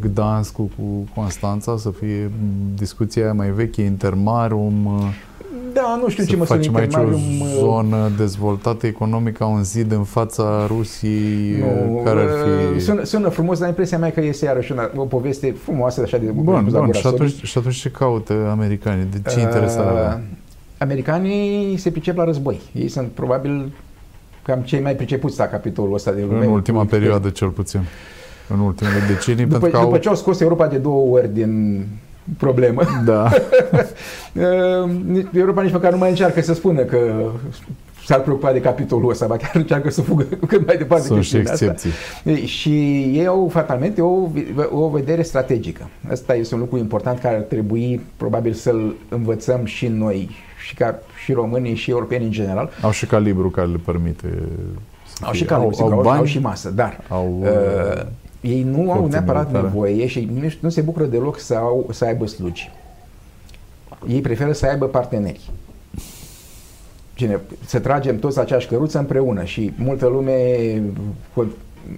Gdanskul cu Constanța, să fie m, discuția aia mai veche, Intermarum, Da, nu știu în ce să măsură facem aici o Intermarium, uh, zonă dezvoltată economic ca un zid în fața Rusiei, Nu, care ar uh, fi... sună, sună frumos, dar impresia mea că este iarăși una, o poveste frumoasă, așa de Bun, pus la bun, gura și atunci, sobii. și atunci ce caută americanii? De ce interes ar avea? Uh, Americanii se pricep la război. Ei sunt probabil cam cei mai pricepuți la capitolul ăsta de lume. În ultima Cu- perioadă, cel puțin. În ultimele decenii, După, pentru că după au... ce au scos Europa de două ori din problemă, Da, uh, Europa nici măcar nu mai încearcă să spună că s-ar preocupa de capitolul ăsta, ba chiar încearcă să fugă cât mai departe sunt și chestiunea asta. excepții. Ei, Și ei au fatalmente o, o vedere strategică. Asta este un lucru important care ar trebui probabil să-l învățăm și noi, și ca și românii și europenii în general. Au și calibru care le permite să Au fie. și calibru, sigur, au, bani, au și masă, dar au, uh, ei nu au forțe neapărat militare. nevoie și nu, nu se bucură deloc să, au, să aibă slugi. Ei preferă să aibă parteneri. Cine, să tragem toți aceeași căruță împreună și multă lume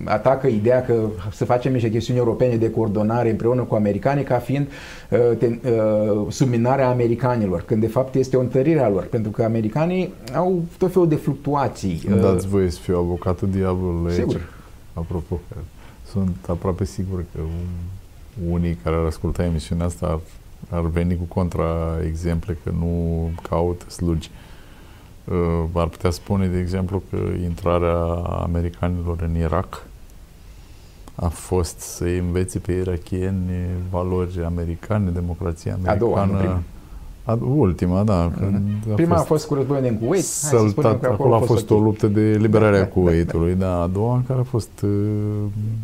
atacă ideea că să facem niște chestiuni europene de coordonare împreună cu americanii ca fiind uh, ten, uh, subminarea americanilor, când de fapt este o întărire a lor, pentru că americanii au tot felul de fluctuații. Îmi uh, dați voie să fiu avocatul diavolului aici. Sigur. Apropo, că sunt aproape sigur că un- unii care ar asculta emisiunea asta ar, ar veni cu contraexemple că nu caută slugi. Uh, ar putea spune, de exemplu, că intrarea americanilor în Irak a fost să învețe pe irachieni valori americane, democrația A doua, nu americană. prima. A, ultima, da. Când Prima a fost cu războiul din Kuwait. Hai să spunem săltat, că acolo a fost o ok. luptă de liberare Da, a da, Kuwaitului, da, a doua în care a fost uh,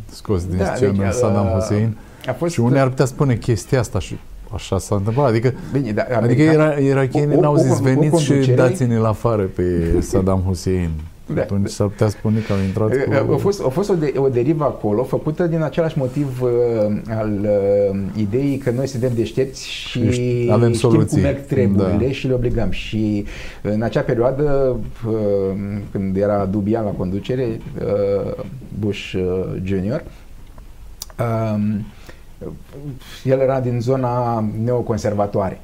scos din Da, scenă deci, Saddam uh, Hussein A fost, și unii ar putea spune chestia asta și așa s-a întâmplat, adică Bine, da, Adică era, irachienii o- o- n-au o- zis o veniți și conducere- dați-ne la afară pe Saddam Hussein. Da, Atunci da. s-ar putea spune că au intrat cu... A fost, a fost o, de, o derivă acolo făcută din același motiv uh, al uh, ideii că noi suntem deștepți și Și avem știm soluții. cum merg treburile Da. și le obligăm. Și în acea perioadă, uh, când era Dubian la conducere, uh, Bush uh, Junior, um, el era din zona neoconservatoare,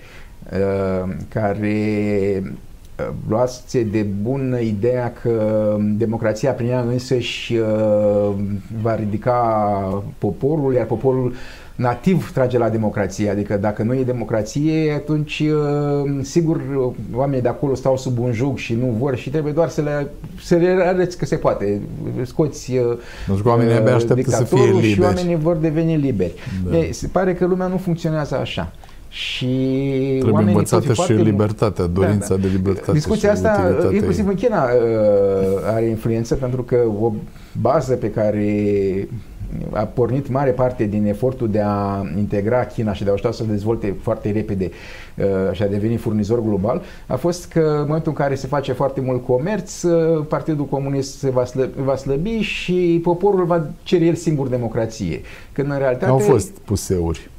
uh, care uh, luase de bună ideea că democrația prin ea însăși uh, va ridica poporul, iar poporul nativ trage la democrație, adică dacă nu e democrație, atunci sigur oamenii de acolo stau sub un jug și nu vor și trebuie doar să le, să le arăți că se poate. Scoți deci oamenii abia așteaptă să fie liberi. și oamenii vor deveni liberi. Da. E, se pare că lumea nu funcționează așa. Și Trebuie învățată și libertatea, dorința da, da. de libertate. Discuția asta, inclusiv în China, are influență pentru că o bază pe care a pornit mare parte din efortul de a integra China și de a ajuta să dezvolte foarte repede uh, și a deveni furnizor global, a fost că în momentul în care se face foarte mult comerț, uh, Partidul Comunist se va, slăbi, va slăbi și poporul va cere el singur democrație. Când în realitate... Au fost puseuri.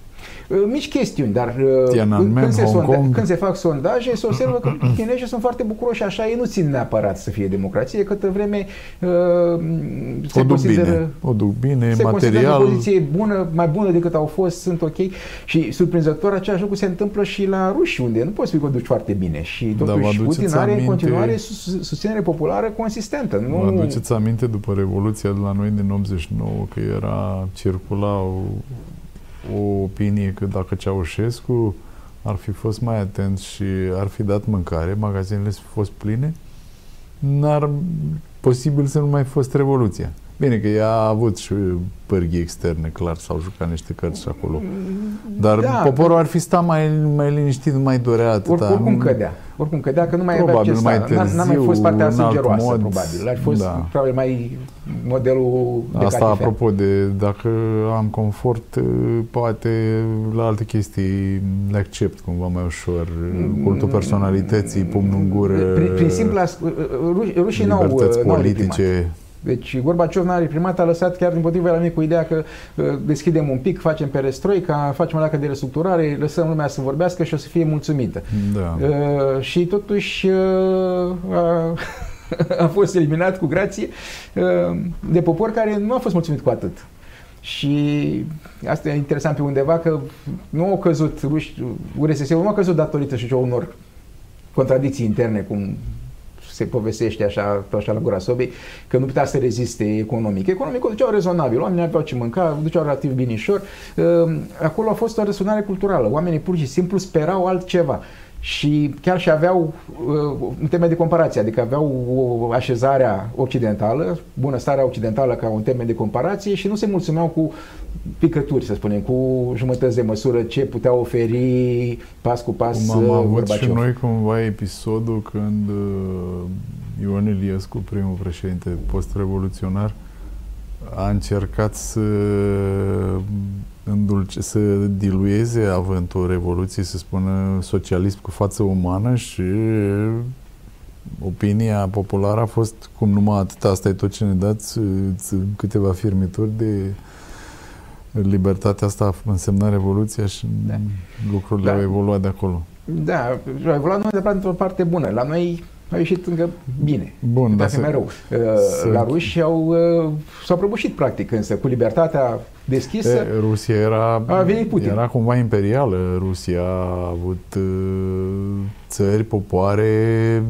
Uh, mici chestiuni, dar uh, când, se sonda, când se fac sondaje, se observă că chinezii sunt foarte bucuroși așa, ei nu țin neapărat să fie democrație, câtă vreme uh, se o duc bine, o duc bine, se material. o poziție bună, mai bună decât au fost, sunt ok și surprinzător același lucru se întâmplă și la ruși, unde nu poți fi că o duci foarte bine și totuși da, Putin are în continuare susținere populară consistentă. Nu... Vă aduceți aminte după Revoluția de la noi din 89 că era, circulau o opinie că dacă Ceaușescu ar fi fost mai atent și ar fi dat mâncare, magazinele să fi fost pline, n-ar posibil să nu mai fost revoluția. Bine că ea a avut și pârghii externe, clar, s-au jucat niște cărți acolo. Dar da, poporul ar fi stat mai, mai liniștit, nu mai dorea atâta. Oricum cădea. Oricum cădea că nu mai probabil, avea ce mai târziu, N-a mai fost partea sângeroasă, mod, probabil. Ar fost da. probabil mai modelul de Asta catifea. apropo de dacă am confort, poate la alte chestii le accept cumva mai ușor. Cultul personalității, pumnul în gură, prin, prin simpla, rușii n-au, politice. Deci Gorbaciov n-a reprimat, a lăsat chiar din potrivă la cu ideea că uh, deschidem un pic, facem perestroica, facem o leacă de restructurare, lăsăm lumea să vorbească și o să fie mulțumită. Da. Uh, și totuși uh, a, a fost eliminat cu grație uh, de popor care nu a fost mulțumit cu atât. Și asta e interesant pe undeva că nu au căzut, URSS-ul nu a căzut datorită și unor contradicții interne, cum se povestește așa, așa la gura sobii, că nu putea să reziste economic. Economic o duceau rezonabil, oamenii aveau ce mânca, duceau relativ binișor. Ehm, acolo a fost o răsunare culturală. Oamenii pur și simplu sperau altceva și chiar și aveau uh, un teme de comparație, adică aveau o așezarea occidentală, bunăstarea occidentală ca un teme de comparație și nu se mulțumeau cu picături, să spunem, cu jumătăți de măsură ce putea oferi pas cu pas Cum am avut Gorbaciov. și noi cumva episodul când uh, Ion Iliescu, primul președinte post-revoluționar, a încercat să îndulce, să dilueze avântul Revoluției, să spună socialism cu față umană și opinia populară a fost cum numai atât, asta e tot ce ne dați, câteva firmituri de libertatea asta a însemnat Revoluția și da. lucrurile da. au evoluat de acolo. Da, au evoluat nu neapărat într-o parte bună. La noi a ieșit încă bine. Bun, dar să, mai rău. Să... La ruși au, uh, s-au prăbușit practic, însă cu libertatea deschisă. E, Rusia era, a venit Putin. era cumva imperială. Rusia a avut uh, țări, popoare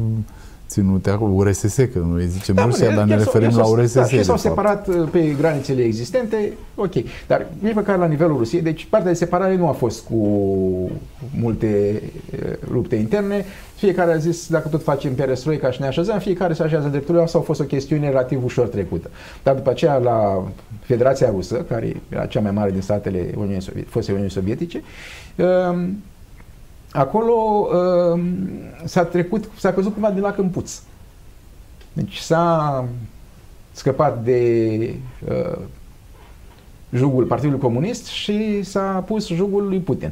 ținute acolo, URSS, că noi zicem da, Rusia, dar ne referim la URSS. Da, și s-au separat uh, pe granițele existente, ok. Dar nici măcar la nivelul Rusiei, deci partea de separare nu a fost cu multe uh, lupte interne. Fiecare a zis, dacă tot facem perestroica și ne așezăm, fiecare se așează drepturile. Asta a fost o chestiune relativ ușor trecută. Dar după aceea, la Federația Rusă, care era cea mai mare din statele Uniunii Sovietice, foste Uniunii Sovietice, um, acolo uh, s-a trecut, s-a căzut cumva de la câmpuț. Deci s-a scăpat de uh, jugul Partidului Comunist și s-a pus jugul lui Putin.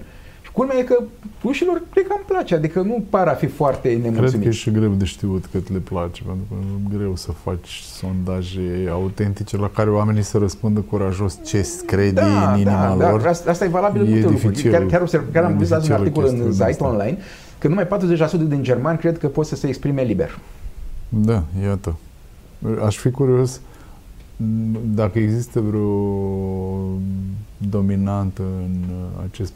Culmea e că rușilor cred că îmi place, adică nu par a fi foarte nemulțumit. Cred că e și greu de știut cât le place, pentru că e greu să faci sondaje autentice la care oamenii să răspundă curajos ce crede da, în inima da, lor. Da, asta, asta e valabil e dificil, Chiar, chiar, observ, chiar am văzut un articol în Zeit Online că numai 40% din germani cred că pot să se exprime liber. Da, iată. Aș fi curios dacă există vreo dominantă în acest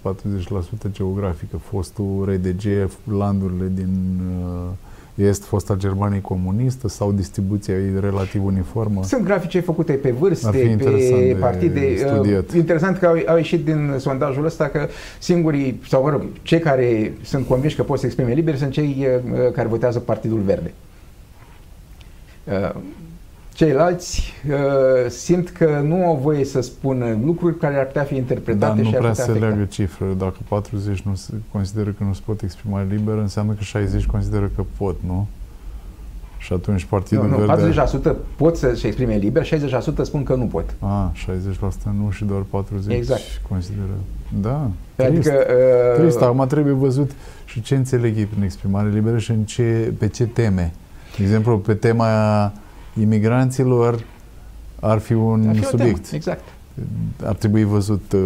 40% geografică, fostul RDG, landurile din uh, Est, fosta Germaniei comunistă sau distribuția e relativ uniformă? Sunt grafice făcute pe vârste, pe partide. Studiat. Interesant că au, au ieșit din sondajul ăsta că singurii, sau mă rog, cei care sunt convinși că pot să exprime liber sunt cei care votează Partidul Verde. Ceilalți uh, simt că nu au voie să spună lucruri care ar putea fi interpretate Dar nu și ar prea putea se afecta. leagă cifrele. Dacă 40 nu se consideră că nu se pot exprima liber, înseamnă că 60 consideră că pot, nu? Și atunci Partidul Nu, nu, Verde... 40% pot să-și exprime liber, 60% spun că nu pot. A, 60% nu și doar 40 Exact. consideră. Da, Adică, trist. uh, Trist, acum trebuie văzut și ce înțeleg ei prin exprimare liberă și în ce, pe ce teme. De exemplu, pe tema imigranților ar fi un ar fi o subiect. temă, Exact. Ar trebui văzut uh,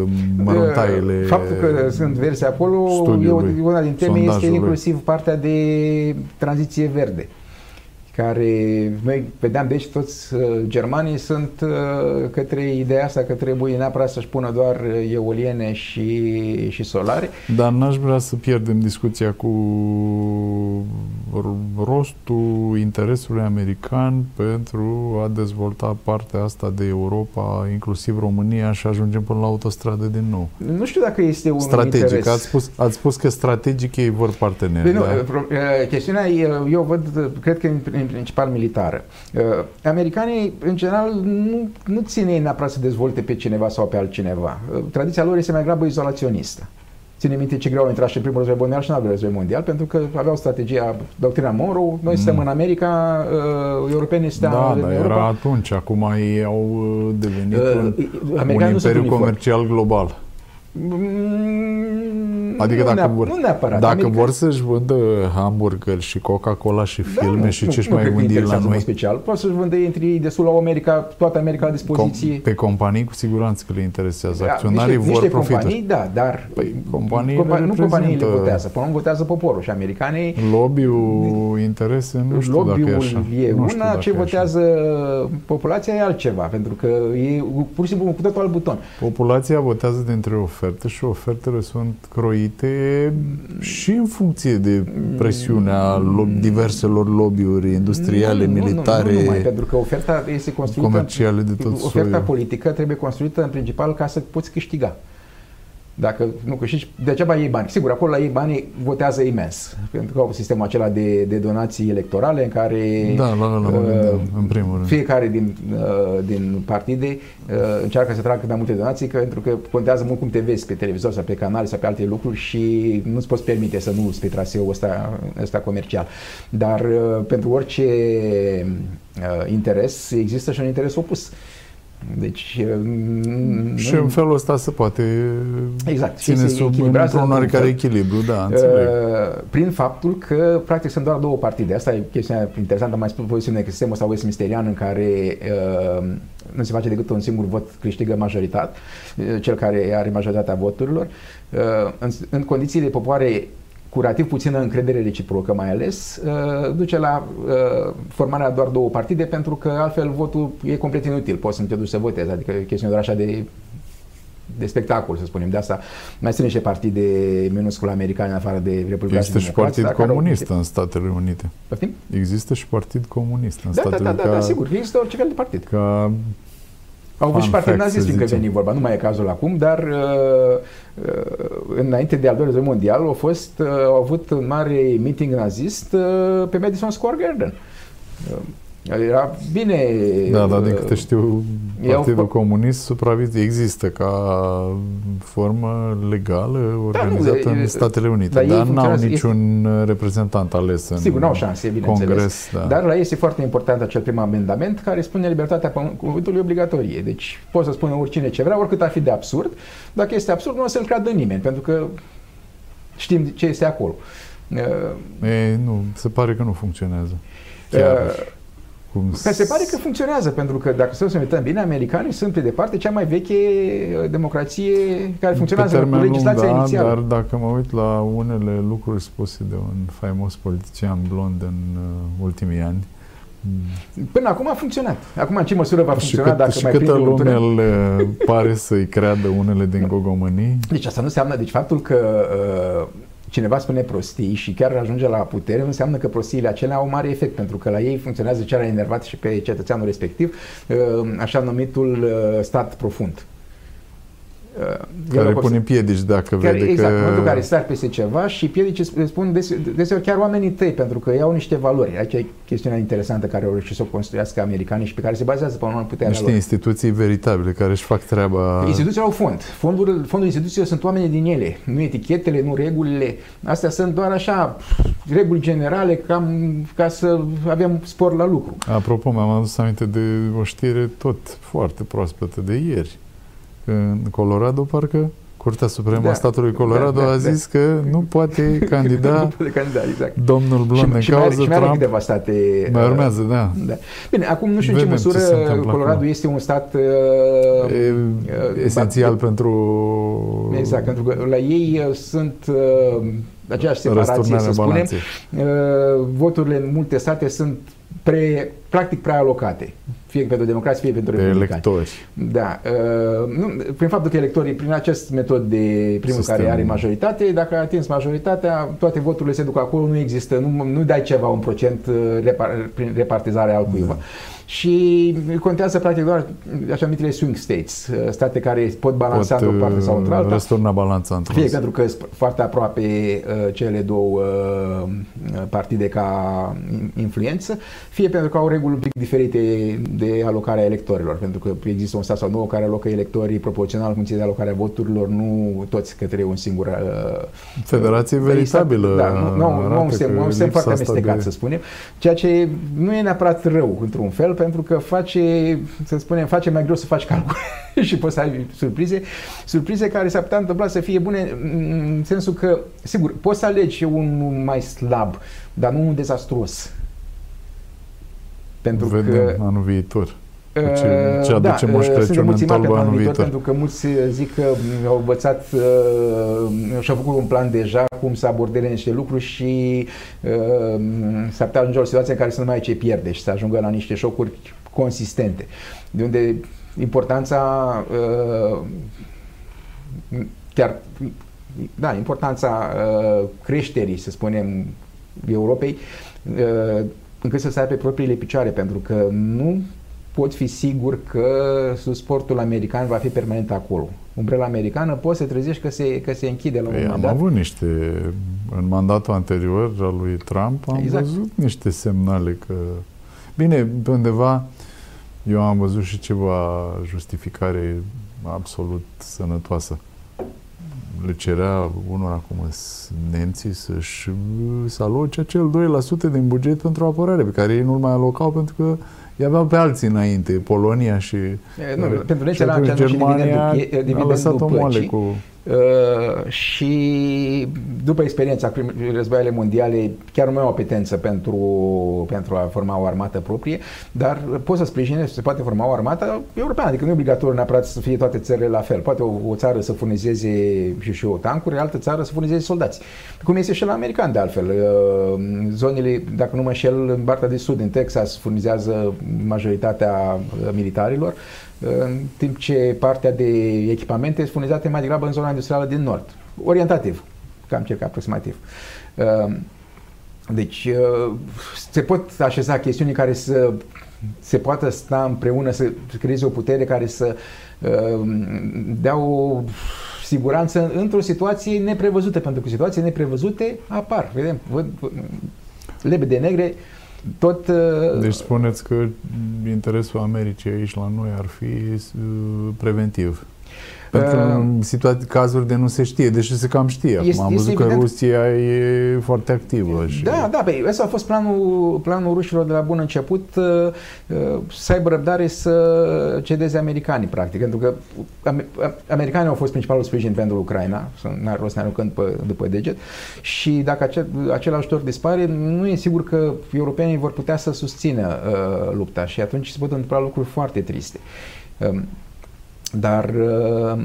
măruntaiele Uh, Faptul că sunt verzi acolo, e o- studiului, una din teme este sondajului. inclusiv partea de tranziție verde care noi vedeam deci toți uh, germanii sunt uh, către ideea asta că trebuie neapărat să-și pună doar uh, eoliene și, și solare. Dar n-aș vrea să pierdem discuția cu r- rostul interesului american pentru a dezvolta partea asta de Europa, inclusiv România, și ajungem până la autostradă din nou. Nu știu dacă este un strategic. interes. Ați spus, ați spus că strategic ei vor parteneri. Păi nu, da? pro- uh, chestiunea, e, eu văd, uh, cred că în în principal militară. Uh, Americanii, în general, nu, nu țin ei neapărat să dezvolte pe cineva sau pe altcineva. Uh, Tradiția lor este mai grabă izolaționistă. Ține minte ce greu au intrat și în primul război mondial și în al doilea război mondial, pentru că aveau strategia, doctrina Monroe, noi suntem în America, uh, europenii stau Mm. da, în dar Europa. era atunci. Acum ei au uh, devenit Uh, un, un americanii nu sunt imperiu uniformi. comercial global. Mm, Adică nu dacă neap- vor, nu neapărat. dacă America- vor să-și vândă hamburger și Coca-Cola și filme Da, nu, și nu, ce-și nu mai cred că gândi la interesează în mod noi, special. Poți să-și vândă între ei destul la America, toată America la dispoziție. com- pe companii cu siguranță că le interesează. Da, Acționarii niște, vor niște profituri. companii, da, dar Păi, companiile compa- nu reprezintă- companiile votează, până nu votează poporul și americanii Lobby-ul interese, nu știu dacă e lobby-ul așa. e Nu știu una, dacă ce e așa. votează populația e altceva, pentru că e pur și simplu cu totul alt buton. Populația votează dintre oferte și ofertele sunt croite și în funcție de presiunea lo- diverselor lobby-uri industriale, Nu, nu, nu, militare, Nu, nu, numai, pentru că oferta este construită comerciale de tot Oferta soiul. politică trebuie construită în principal ca să poți câștiga. Dacă nu câștigi, degeaba iei bani. Sigur, acolo la ei banii votează imens. Pentru că au sistemul acela de, de donații electorale în care Da, la, la, la, uh, în primul rând. fiecare din, uh, din partide uh, încearcă să tragă cât mai multe donații că, pentru că contează mult cum te vezi pe televizor sau pe canale sau pe alte lucruri și nu-ți poți permite să nu pe traseul ăsta, ăsta comercial. Dar uh, pentru orice uh, interes există și un interes opus. Deci, uh, Și în felul ăsta se poate Exact, și ține se sub echilibrează într-un într-un oarecare fel. echilibru, da, înțeleg. Uh, prin faptul că practic sunt doar două partide. Asta e chestiunea interesantă, am mai spus pozițiune că sistemul ăsta westminsterian în care uh, nu se face decât un singur vot câștigă majoritate, uh, cel care are majoritatea voturilor. Uh, în, în condițiile de popoare cu relativ puțină încredere reciprocă mai ales, uh, duce la uh, formarea doar două partide pentru că altfel votul e complet inutil, poți să nu te duci să votezi, adică e chestiune doar așa de de spectacol, să spunem, de asta mai sunt niște partide minuscule americane în afară de Republica Există și partid comunist în Statele Unite. Poftim? Există și partid comunist în Da, da, Statele da, Unite. da, da, ca- sigur, există orice fel de partid. Ca Au avut și Fun partid fact, nazist, să fiindcă zicem. veni vorba, nu mai e cazul acum, dar uh, uh, înainte de al doilea război mondial au fost, uh, au avut un mare meeting nazist uh, pe Madison Square Garden. Uh, era bine... Da, da, uh, din câte știu, i-au Partidul fă- Comunist supraviețuie, există ca formă legală organizată Da, e- în Statele Unite, dar ei dar n-au funcționează- niciun reprezentant ales în Sigur, n-au șanse, bineînțeles. Congres. Da. Dar la ei este foarte important acel prim amendament care spune libertatea pământ- cuvântului obligatorie. Deci poate să spună oricine ce vrea, oricât ar fi de absurd. Dacă este absurd, nu o să-l creadă nimeni, pentru că știm ce este acolo. Uh, E, nu, se pare că nu funcționează. Chiar uh, cum Că se pare că funcționează, pentru că dacă să ne uităm bine, americanii sunt pe departe cea mai veche uh, democrație care funcționează pe cu termen lung, legislația da, inițială. dar dacă mă uit la unele lucruri spuse de un faimos politician blond în uh, ultimii ani, Până acum a funcționat. Acum în ce măsură va și, funcționa cât, dacă și mai câtă prinde un lume tunel? îl uh, pare să-i creadă unele din gogomănii, Deci asta nu înseamnă, deci faptul că uh, cineva spune prostii și chiar ajunge la putere, înseamnă că prostiile acelea au mare efect, pentru că la ei funcționează cererea enervată și pe cetățeanul respectiv, așa numitul stat profund. Uh, care pune piedici dacă care, vede exact, că... în momentul care sar peste ceva și piedici spun dese, deseori chiar oamenii tăi, pentru că iau niște valori. Aici e chestiunea interesantă care au reușit să o construiască americanii și pe care se bazează pe urmă puterea Niște lor. instituții veritabile care își fac treaba... Instituțiile au fond. Fondul, fondul instituțiilor sunt oamenii din ele. Nu etichetele, nu regulile. Astea sunt doar așa reguli generale cam ca să avem spor la lucru. Apropo, mi-am adus aminte de o știre tot foarte proaspătă de ieri în Colorado, parcă, Curtea Supremă da, a statului Colorado da, da, a zis da. că nu poate candida, nu poate candida exact. domnul Blond în cauză și mai Trump. câteva state. Mai urmează, da. da. Bine, acum nu știu Vedem în ce măsură Colorado acum. este un stat uh, e, uh, esențial pentru... Exact, pentru că la ei uh, sunt uh, aceeași separație, să spunem. Uh, voturile în multe state sunt pre, practic prealocate fie pentru democrație, fie pentru republicani. electori. Da. Uh, nu, prin faptul că electorii, prin acest metod de primul Sistem. care are majoritate, dacă a atins majoritatea, toate voturile se duc acolo, nu există, nu, nu dai ceva un procent uh, repar, prin repartizarea al cuiva. Da și contează practic doar așa numitele swing states, uh, state care pot balansa într-o parte sau într-alta. Uh, răsturna balanța într Fie pentru că sunt foarte aproape uh, cele două partide ca influență, fie pentru că au reguli un pic diferite de alocarea electorilor, pentru că există un stat sau nouă care alocă electorii proporțional în funcție de alocarea voturilor, nu toți către un singur Federație veritabilă. Da, nu, nu, nu un semn foarte amestecat, de... să spunem, ceea ce nu e neapărat rău, într-un fel, pentru că face, să spunem, face mai greu să faci calcul și poți să ai surprize, surprize care s-ar putea întâmpla să fie bune în sensul că, sigur, poți să alegi un mai slab, dar nu un dezastruos. Pentru Vedem că anul viitor. Ce, uh, ce aduce da, Moș uh, Crăciun în tolba anul viitor, Pentru că mulți zic că au învățat uh, și-au făcut un plan deja cum să abordeze niște lucruri și uh, s-ar putea ajunge o situație în care să nu mai ai ce pierde și să ajungă la niște șocuri consistente. De unde importanța uh, chiar da, importanța uh, creșterii, să spunem, Europei, uh, încât să stai pe propriile picioare, pentru că nu pot fi sigur că sportul american va fi permanent acolo. Umbrela americană poți să trezești că se, că se închide la un Ei, moment dat. Am avut niște, în mandatul anterior al lui Trump, am exact. văzut niște semnale că... Bine, pe undeva eu am văzut și ceva justificare absolut sănătoasă. Le cerea unora cum nemții să-și să aloce acel 2% din buget pentru apărare, pe care ei nu-l mai alocau pentru că i aveau pe alții înainte, Polonia și, e, nu, pentru noi era Germania a lăsat-o moale cu Uh, și după experiența războaiele mondiale chiar nu mai au apetență pentru, pentru a forma o armată proprie, dar pot să sprijine se poate forma o armată europeană, adică nu e obligatoriu neapărat să fie toate țările la fel. Poate o, o țară să furnizeze și și o tancuri, altă țară să furnizeze soldați. Cum este și la american de altfel. Uh, zonele, dacă nu mă înșel, în partea de sud, în Texas, furnizează majoritatea militarilor, în timp ce partea de echipamente este furnizată mai degrabă în zona industrială din nord, orientativ, cam circa aproximativ. Ehm, deci uh, se pot așeza chestiuni care să se poată sta împreună, să creeze o putere care să ehm, dea o siguranță într-o situație neprevăzută, pentru că situații neprevăzute apar. Vedem, văd, lebe de negre tot, uh, deci spuneți că interesul Americii aici la noi ar fi uh, preventiv. Pentru uh, situații, cazuri de nu se știe, deși se cam știe. Acum este, am văzut că evident, Rusia e foarte activă. Și... Da, da, pe, asta a fost planul, planul rușilor de la bun început, uh, uh, să aibă răbdare să cedeze americanii, practic. Pentru că americanii au fost principalul sprijin pentru Ucraina, n-ar rost ne aruncând după, după deget, și dacă acel, acel ajutor dispare, nu e sigur că europenii vor putea să susțină uh, lupta și atunci se pot întâmpla lucruri foarte triste. Uh, dar uh,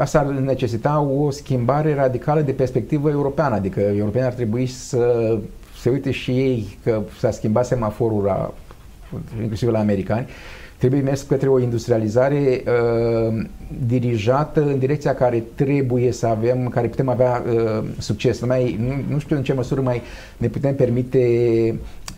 asta ar necesita o schimbare radicală de perspectivă europeană, adică europenii ar trebui să se uite și ei că s-a schimbat semaforul la, inclusiv la americani trebuie mers către o industrializare uh, dirijată în direcția care trebuie să avem, care putem avea uh, succes. Mai, nu, nu știu în ce măsură mai ne putem permite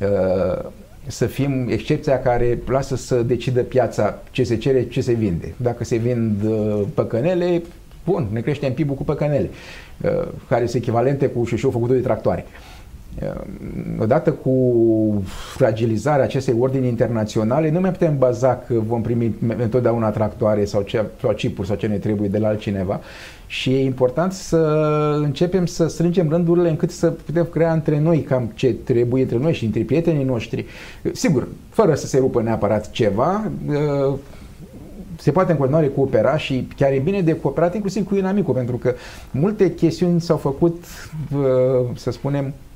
uh, să fim excepția care lasă să decidă piața ce se cere, ce se vinde. Dacă se vind uh, păcănele, bun, ne creștem PIB-ul cu păcănele, uh, care sunt echivalente cu șușou făcutul de tractoare. Ehm, odată cu fragilizarea acestei ordini internaționale, nu mai putem baza că vom primi întotdeauna tractoare sau, ce, sau chipuri sau ce ne trebuie de la altcineva și e important să începem să strângem rândurile încât să putem crea între noi cam ce trebuie între noi și între prietenii noștri. Sigur, fără să se rupă neapărat ceva, ehm, se poate în continuare coopera și chiar e bine de cooperat inclusiv cu inamicul, pentru că multe chestiuni s-au făcut, ehm, să spunem, Uh,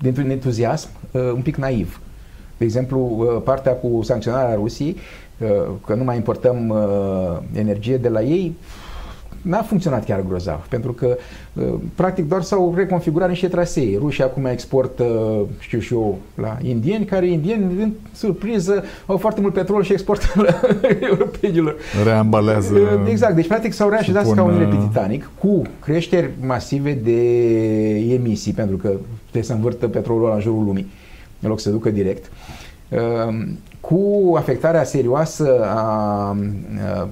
dintr-un entuziasm uh, un pic naiv. De exemplu, uh, partea cu sancționarea Rusiei, că nu mai importăm energie de la ei, n-a funcționat chiar grozav, pentru că practic doar s-au reconfigurat niște trasee. Rusia acum exportă, știu și eu, la indieni, care indieni, în surpriză, au foarte mult petrol și exportă la europenilor. Reambalează. Exact, deci practic s-au reașezat pun... ca un pe Titanic, cu creșteri masive de emisii, pentru că trebuie să învârtă petrolul în jurul lumii, în loc să ducă direct cu afectarea serioasă a Uh,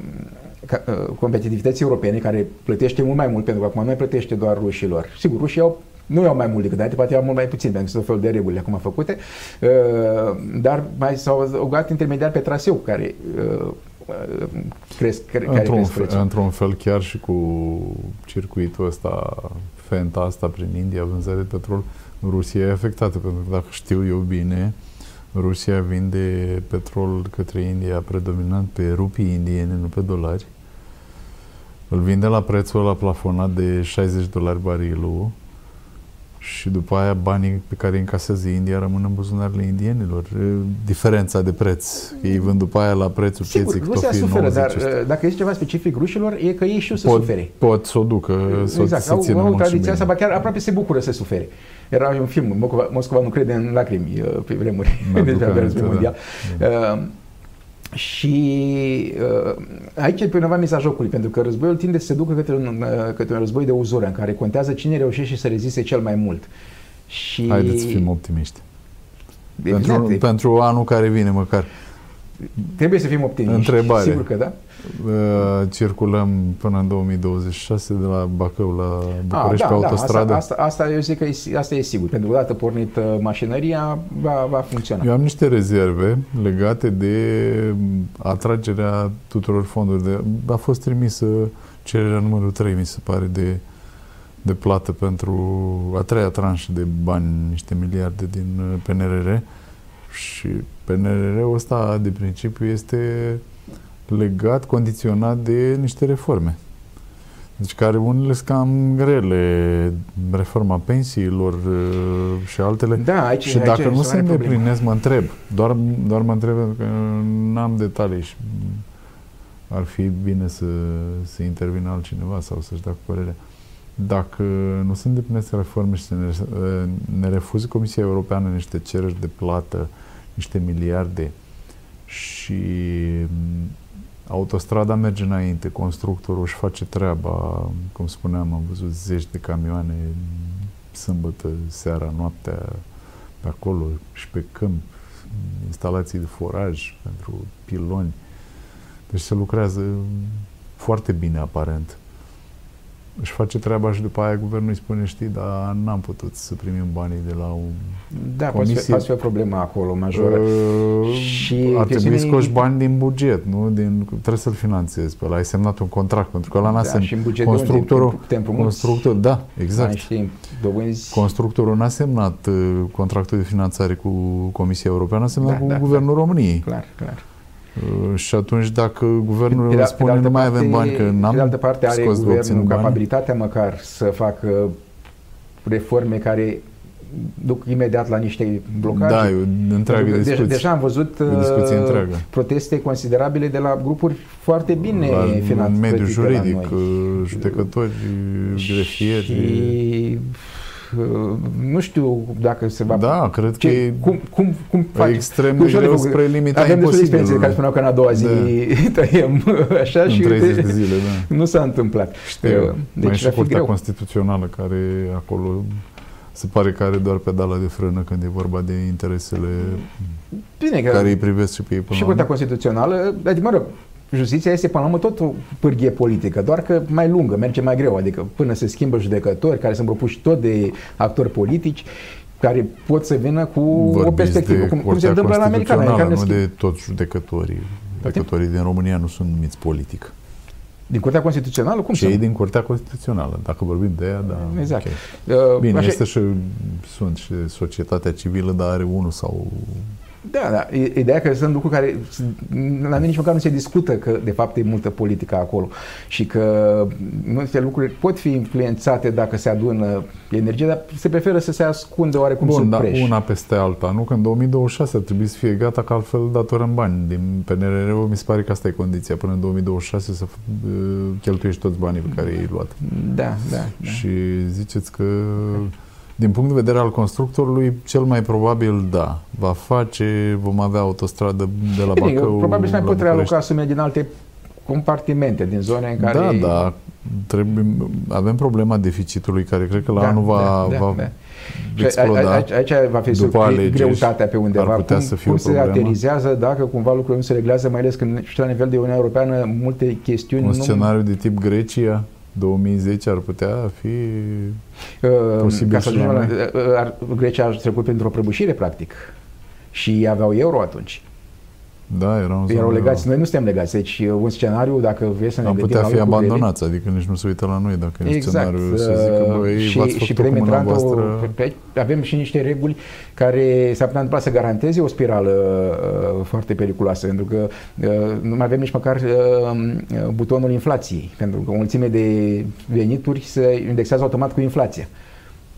competitivității europene, care plătește mult mai mult, pentru că acum nu mai plătește doar rușilor. Sigur, rușii au nu iau mai mult decât înainte, poate iau mult mai puțin, pentru că sunt fel de reguli acum făcute, uh, dar mai s-au adăugat intermediar pe traseu care uh, cresc, care într-un, cresc fel, într-un fel chiar și cu circuitul ăsta, fenta asta prin India, vânzare de petrol, Rusia e afectată, pentru că dacă știu eu bine, Rusia vinde petrol către India predominant pe rupii indiene, nu pe dolari. Îl vinde la prețul la plafonat de 60 dolari barilul și după aia banii pe care îi încasează India rămân în buzunarele indienilor. Diferența de preț. Ei vând după aia la prețul Sigur, pieții Rusia suferă, dar dacă este ceva specific rușilor, e că ei știu să pot, sufere. Pot să o ducă, să exact, să țină au, au tradiția asta, chiar aproape se bucură să sufere. Era un film, Moscova, Moscova nu crede în lacrimi pe vremuri, deci avea război mondial. Da. Uh, și uh, aici e pe undeva miza jocului, pentru că războiul tinde să se ducă către un, uh, către un război de uzură, în care contează cine reușește să reziste cel mai mult. Și... Haideți să fim optimiști. Exact. Pentru, pentru anul care vine măcar. Trebuie să fim optimiști. Întrebare. Sigur că da. Uh, circulăm până în 2026 de la Bacău la București A, da, pe da, autostradă. Asta, asta, asta eu zic că e, asta e sigur. Pentru că odată pornit mașinăria va, va funcționa. Eu am niște rezerve legate de atragerea tuturor fondurilor. De, a fost trimisă cererea numărul 3, mi se pare, de, de plată pentru a treia tranșă de bani, niște miliarde din uh, PNRR. Și PNRR-ul ăsta, de principiu, este legat, condiționat de niște reforme. Deci care unele sunt cam grele, reforma pensiilor uh, și altele. Da, aici, și dacă aici nu se îndeplinesc, mă întreb, doar, doar mă întreb pentru că n-am detalii și ar fi bine să, să intervină altcineva sau să-și dea cu părerea. Dacă nu se îndeplinesc reforme și se ne, uh, ne refuză Comisia Europeană niște cereri de plată, niște miliarde și Autostrada merge înainte, constructorul își face treaba, cum spuneam, am văzut zeci de camioane sâmbătă, seara, noaptea, pe acolo și pe câmp, instalații de foraj pentru piloni. Deci se lucrează foarte bine, aparent își face treaba și după aia guvernul îi spune, știi, dar n-am putut să primim banii de la o Da, comisie. poate fi, poate fi o problemă acolo majoră. Uh, și ar trebui să scoși bani din buget, nu? Din, trebuie să-l finanțezi pe ăla. Ai semnat un contract, pentru că ăla n-a da, semnat. și în buget constructorul, de unde? constructor, da, exact. Știi, constructorul n-a semnat uh, contractul de finanțare cu Comisia Europeană, a semnat da, cu da, Guvernul da. României. Clar, clar. Uh, și atunci dacă guvernul de, spune de nu mai avem bani, că n-am De altă parte are guvernul capabilitatea măcar să facă reforme care duc imediat la niște blocaje. Da, e o întreagă de, discuție. Deja am văzut uh, proteste considerabile de la grupuri foarte bine finanțate. În mediul juridic, uh, judecători, grefieri. Și nu știu dacă se va... Da, cred ce, că e cum, cum, cum faci? extrem de greu spre limita Avem imposibilului. experiențe care spuneau că în a doua zi da. tăiem așa în și 30 de zile, da. nu s-a întâmplat. Știu. Deci Mai și va fi Curtea greu. Constituțională care acolo se pare că are doar pedala de frână când e vorba de interesele Bine, că care îi privesc și pe ei până și la Curtea urmă. Constituțională, adică, mă rog, justiția este până la urmă tot o pârghie politică, doar că mai lungă, merge mai greu, adică până se schimbă judecători care sunt propuși tot de actori politici care pot să vină cu o Vorbiți perspectivă, de cum, cum se Curtea întâmplă la americani. Constituțională, americani nu schimb- de toți judecătorii. Judecătorii din România nu sunt numiți politic. Din Curtea Constituțională? Cum Cei să? din Curtea Constituțională. Dacă vorbim de ea, da. Exact. ok. Uh, Bine, așa- este și, sunt și societatea civilă, dar are unul sau... Da, da. E- Ideea că sunt lucruri care s- la noi nici măcar nu se discută că de fapt e multă politică acolo și că multe lucruri pot fi influențate dacă se adună energie, dar se preferă să se ascundă oarecum Bun, sub dar preș. una peste alta. Nu că în 2026 ar trebui să fie gata, că altfel datorăm bani. Din PNRR mi se pare că asta e condiția. Până în 2026 să uh, cheltuiești toți banii pe care i-ai luat. Da, da. da. Și ziceți că din punct de vedere al constructorului, cel mai probabil da. Va face, vom avea autostradă de la Bine, Bacău probabil și mai la pot București. realoca sume din alte compartimente, din zone în care... Da, da. Trebuie, avem problema deficitului care cred că la Da, anul va, da, va da. Și exploda. Aici, aici va fi după surpri- alegeri greutatea pe undeva. ar putea cum, să fie cum o se problemă. aterizează dacă cumva lucrurile nu se reglează, mai ales când și la nivel de Uniunea Europeană multe chestiuni Un nu... scenariu de tip Grecia 2010 ar putea fi Uh, Posibil ca să și la ajungem la, uh, ar, Grecia a trecut printr-o prăbușire, practic. Și aveau euro atunci. Da, era un Erau zonă- legați. Noi nu suntem legați. Deci uh, un scenariu, dacă vrei să ne Am gândim putea la fi lucrurile- abandonați, adică nici nu se uită la noi dacă e un Exact. scenariu să zică, băi, și, v-ați și făcut putem cu mâna intra într-o- voastră. pe aici avem și niște reguli care s-ar putea întâmpla să garanteze o spirală uh, foarte periculoasă, pentru că uh, nu mai avem nici măcar uh, butonul inflației, pentru că o mulțime de venituri se indexează automat cu inflația.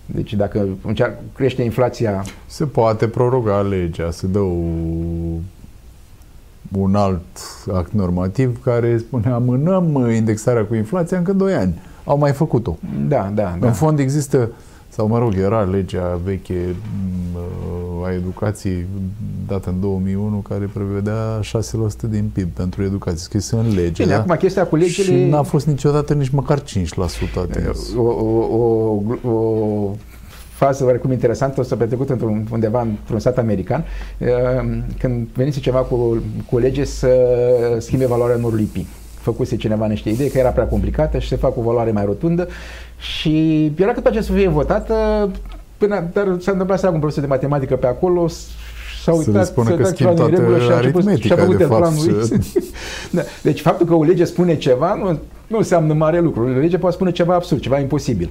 Deci dacă încearcă, crește inflația, Se poate proroga legea, se dă o, un alt act normativ care spune amânăm indexarea cu inflația încă 2 ani. Au mai făcut-o. da, da, da. În fond există, sau mă rog, era legea veche m, a educației dată în 2001 care prevedea 6% din PIB pentru educație, scrisă în lege. Bine, da? acum chestia cu legile... Și n-a fost niciodată nici măcar 5% atins. o, o, o, o fază oarecum interesantă s-a petrecut într-un, undeva într-un stat american uh, când venise ceva cu, cu o lege să schimbe valoarea norului pi. Făcuse cineva niște idei că era prea complicată și se fac o valoare mai rotundă și era cât face să fie votată până, dar s-a întâmplat să un profesor de matematică pe acolo s- s-a Să uitat, le spună s-a că uitat schimb ceva din toată regulă și a început și a aritmetica, făcut de fapt, planul și- X. da. Deci faptul că o lege spune ceva nu, nu înseamnă mare lucru. O lege poate spune ceva absurd, ceva imposibil.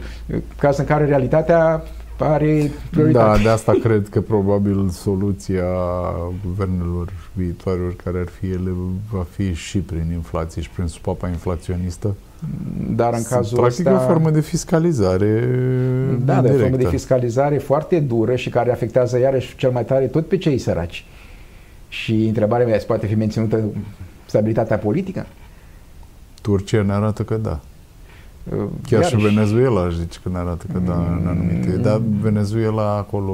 Caz în care realitatea are prioritate. Da, de asta cred că probabil soluția guvernelor viitoare, care ar fi ele, va fi și prin inflație și prin supapa inflaționistă. Dar în cazul Practic ăsta... o formă de fiscalizare Da, dar e o formă de indirectă. fiscalizare foarte dură și care afectează iarăși cel mai tare tot pe cei săraci. Și întrebarea mea, se poate fi menținută stabilitatea politică? Turcia ne arată că da. Chiar Iarăși, și Venezuela aș zice că ne arată că da în anumite. Mm. Dar Venezuela acolo,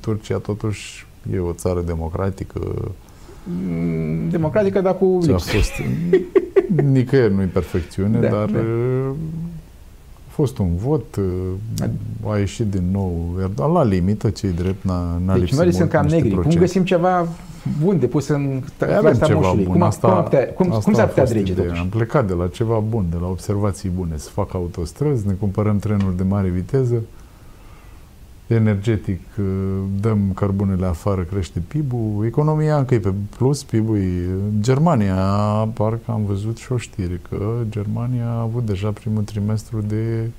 Turcia totuși e o țară democratică. mm, democratică, dar cu Ce a lipsuri. fost nicăieri nu-i perfecțiune, Da, dar da. uh, a fost un vot, uh, a ieșit din nou Erdogan la limită, cei drept, n-a, n-a Deci lipsit noi mult sunt cam niște negri. Cum procente. găsim ceva bun de pus în Păi avem clasa ceva moșului? bun. Cum, asta, cum, am putea- cum, asta cum s-ar a putea fost drege ideea. totuși? Am plecat de la ceva bun, de la observații bune. Să fac autostrăzi, ne cumpărăm trenuri de mare viteză, energetic, uh, dăm cărbunele afară, crește PIB-ul, economia încă e pe plus, PIB-ul e... Germania, parcă am văzut și o știre că Germania a avut deja primul trimestru de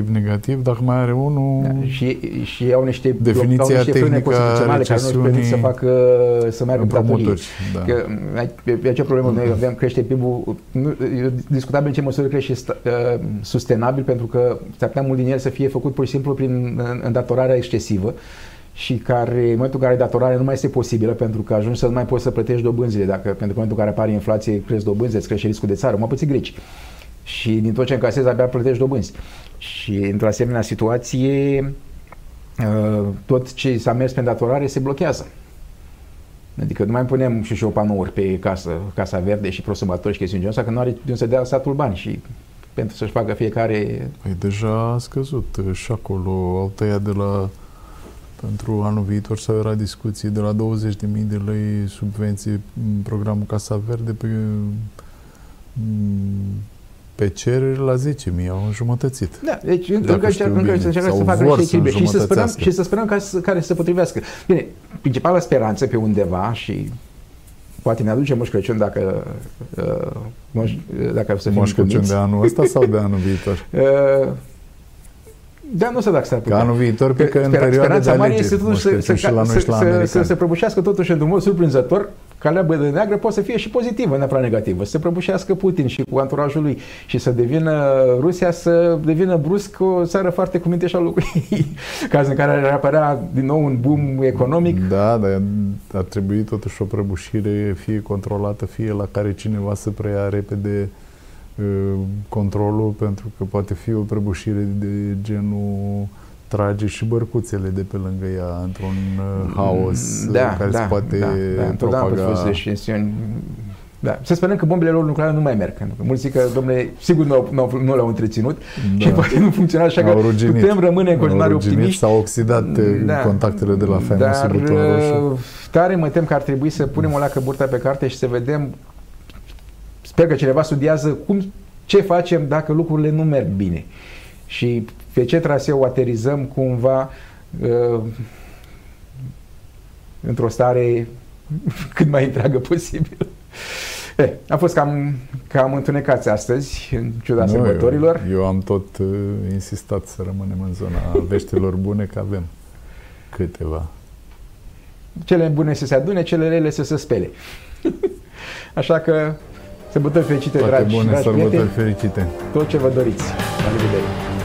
PIB negativ, dacă mai are unul... Da, și, și au niște, Definiția au niște frâne tehnică a constituționale care nu își permit să recesiunii facă să meargă în datorie. împrumuturi. Da. Că, ai- pe, pe ce problemă noi avem, crește PIB-ul, nu, e discutabil în ce măsură crește sta, uh, sustenabil, pentru că s-ar putea mult din el să fie făcut pur și simplu prin uh, îndatorarea excesivă și care, în momentul în care datorarea nu mai este posibilă, pentru că ajungi să nu mai poți să plătești dobânzile, dacă, pentru că în momentul în care apare inflație, crezi dobânzile, îți crește riscul de țară, mă puțin greci. Și din tot ce încasezi, abia plătești dobânzi. Și într-o asemenea situație, tot ce s-a mers pe îndatorare se blochează. Adică nu mai punem și și o panouri pe casă, Casa Verde și prosumatori și chestiuni genul ăsta, că nu are de unde să dea statul bani și pentru să-și facă fiecare... Păi deja a scăzut și acolo, au tăiat de la pentru anul viitor să era discuții de la 20.000 de lei subvenții în programul Casa Verde pe, pe cerere la 10.000, au înjumătățit. Da, deci încă, încă, încă încercă să facă niște echilibre și să sperăm, și să sperăm ca, care să se potrivească. Bine, principala speranță pe undeva și poate ne aduce Moș Crăciun dacă, uh, moș, dacă să fim Moș Crăciun de anul ăsta sau de anul viitor? Uh, da, nu să dacă s-ar putea. Ca anul viitor, pe că în perioada de alegeri, este totuși să, să, să, să, să se prăbușească totuși într-un mod surprinzător calea de neagră poate să fie și pozitivă, neapărat negativă. Să se prăbușească Putin și cu anturajul lui și să devină Rusia să devină brusc o țară foarte cu minte și a lui. Caz în care ar apărea din nou un boom economic. Da, dar ar trebui totuși o prăbușire fie controlată, fie la care cineva să preia repede uh, controlul, pentru că poate fi o prăbușire de genul trage și bărcuțele de pe lângă ea într-un uh, haos uh, da, care da, se poate da, da, propaga. Da, da. Să sperăm că bombele lor nucleare nu mai merg. Pentru că mulți zic că, domnule, sigur nu, nu, nu le-au întreținut da. și poate nu funcționează așa au că ruginit, putem rămâne în continuare optimiști. S-au oxidat uh, da. contactele de la faimosul Dar roșu. tare mă tem că ar trebui să punem o lacă burta pe carte și să vedem sper că cineva studiază cum, ce facem dacă lucrurile nu merg bine. Și pe ce traseu aterizăm cumva uh, într-o stare cât mai întreagă posibil. Eh, a fost cam, cam întunecați astăzi, în ciuda nu, sărbătorilor. Eu, eu am tot uh, insistat să rămânem în zona veștilor bune, că avem câteva. Cele bune să se adune, cele rele să se spele. Așa că sărbători fericite, Toate dragi, bune dragi sărbători fericite. Tot ce vă doriți. La revedere!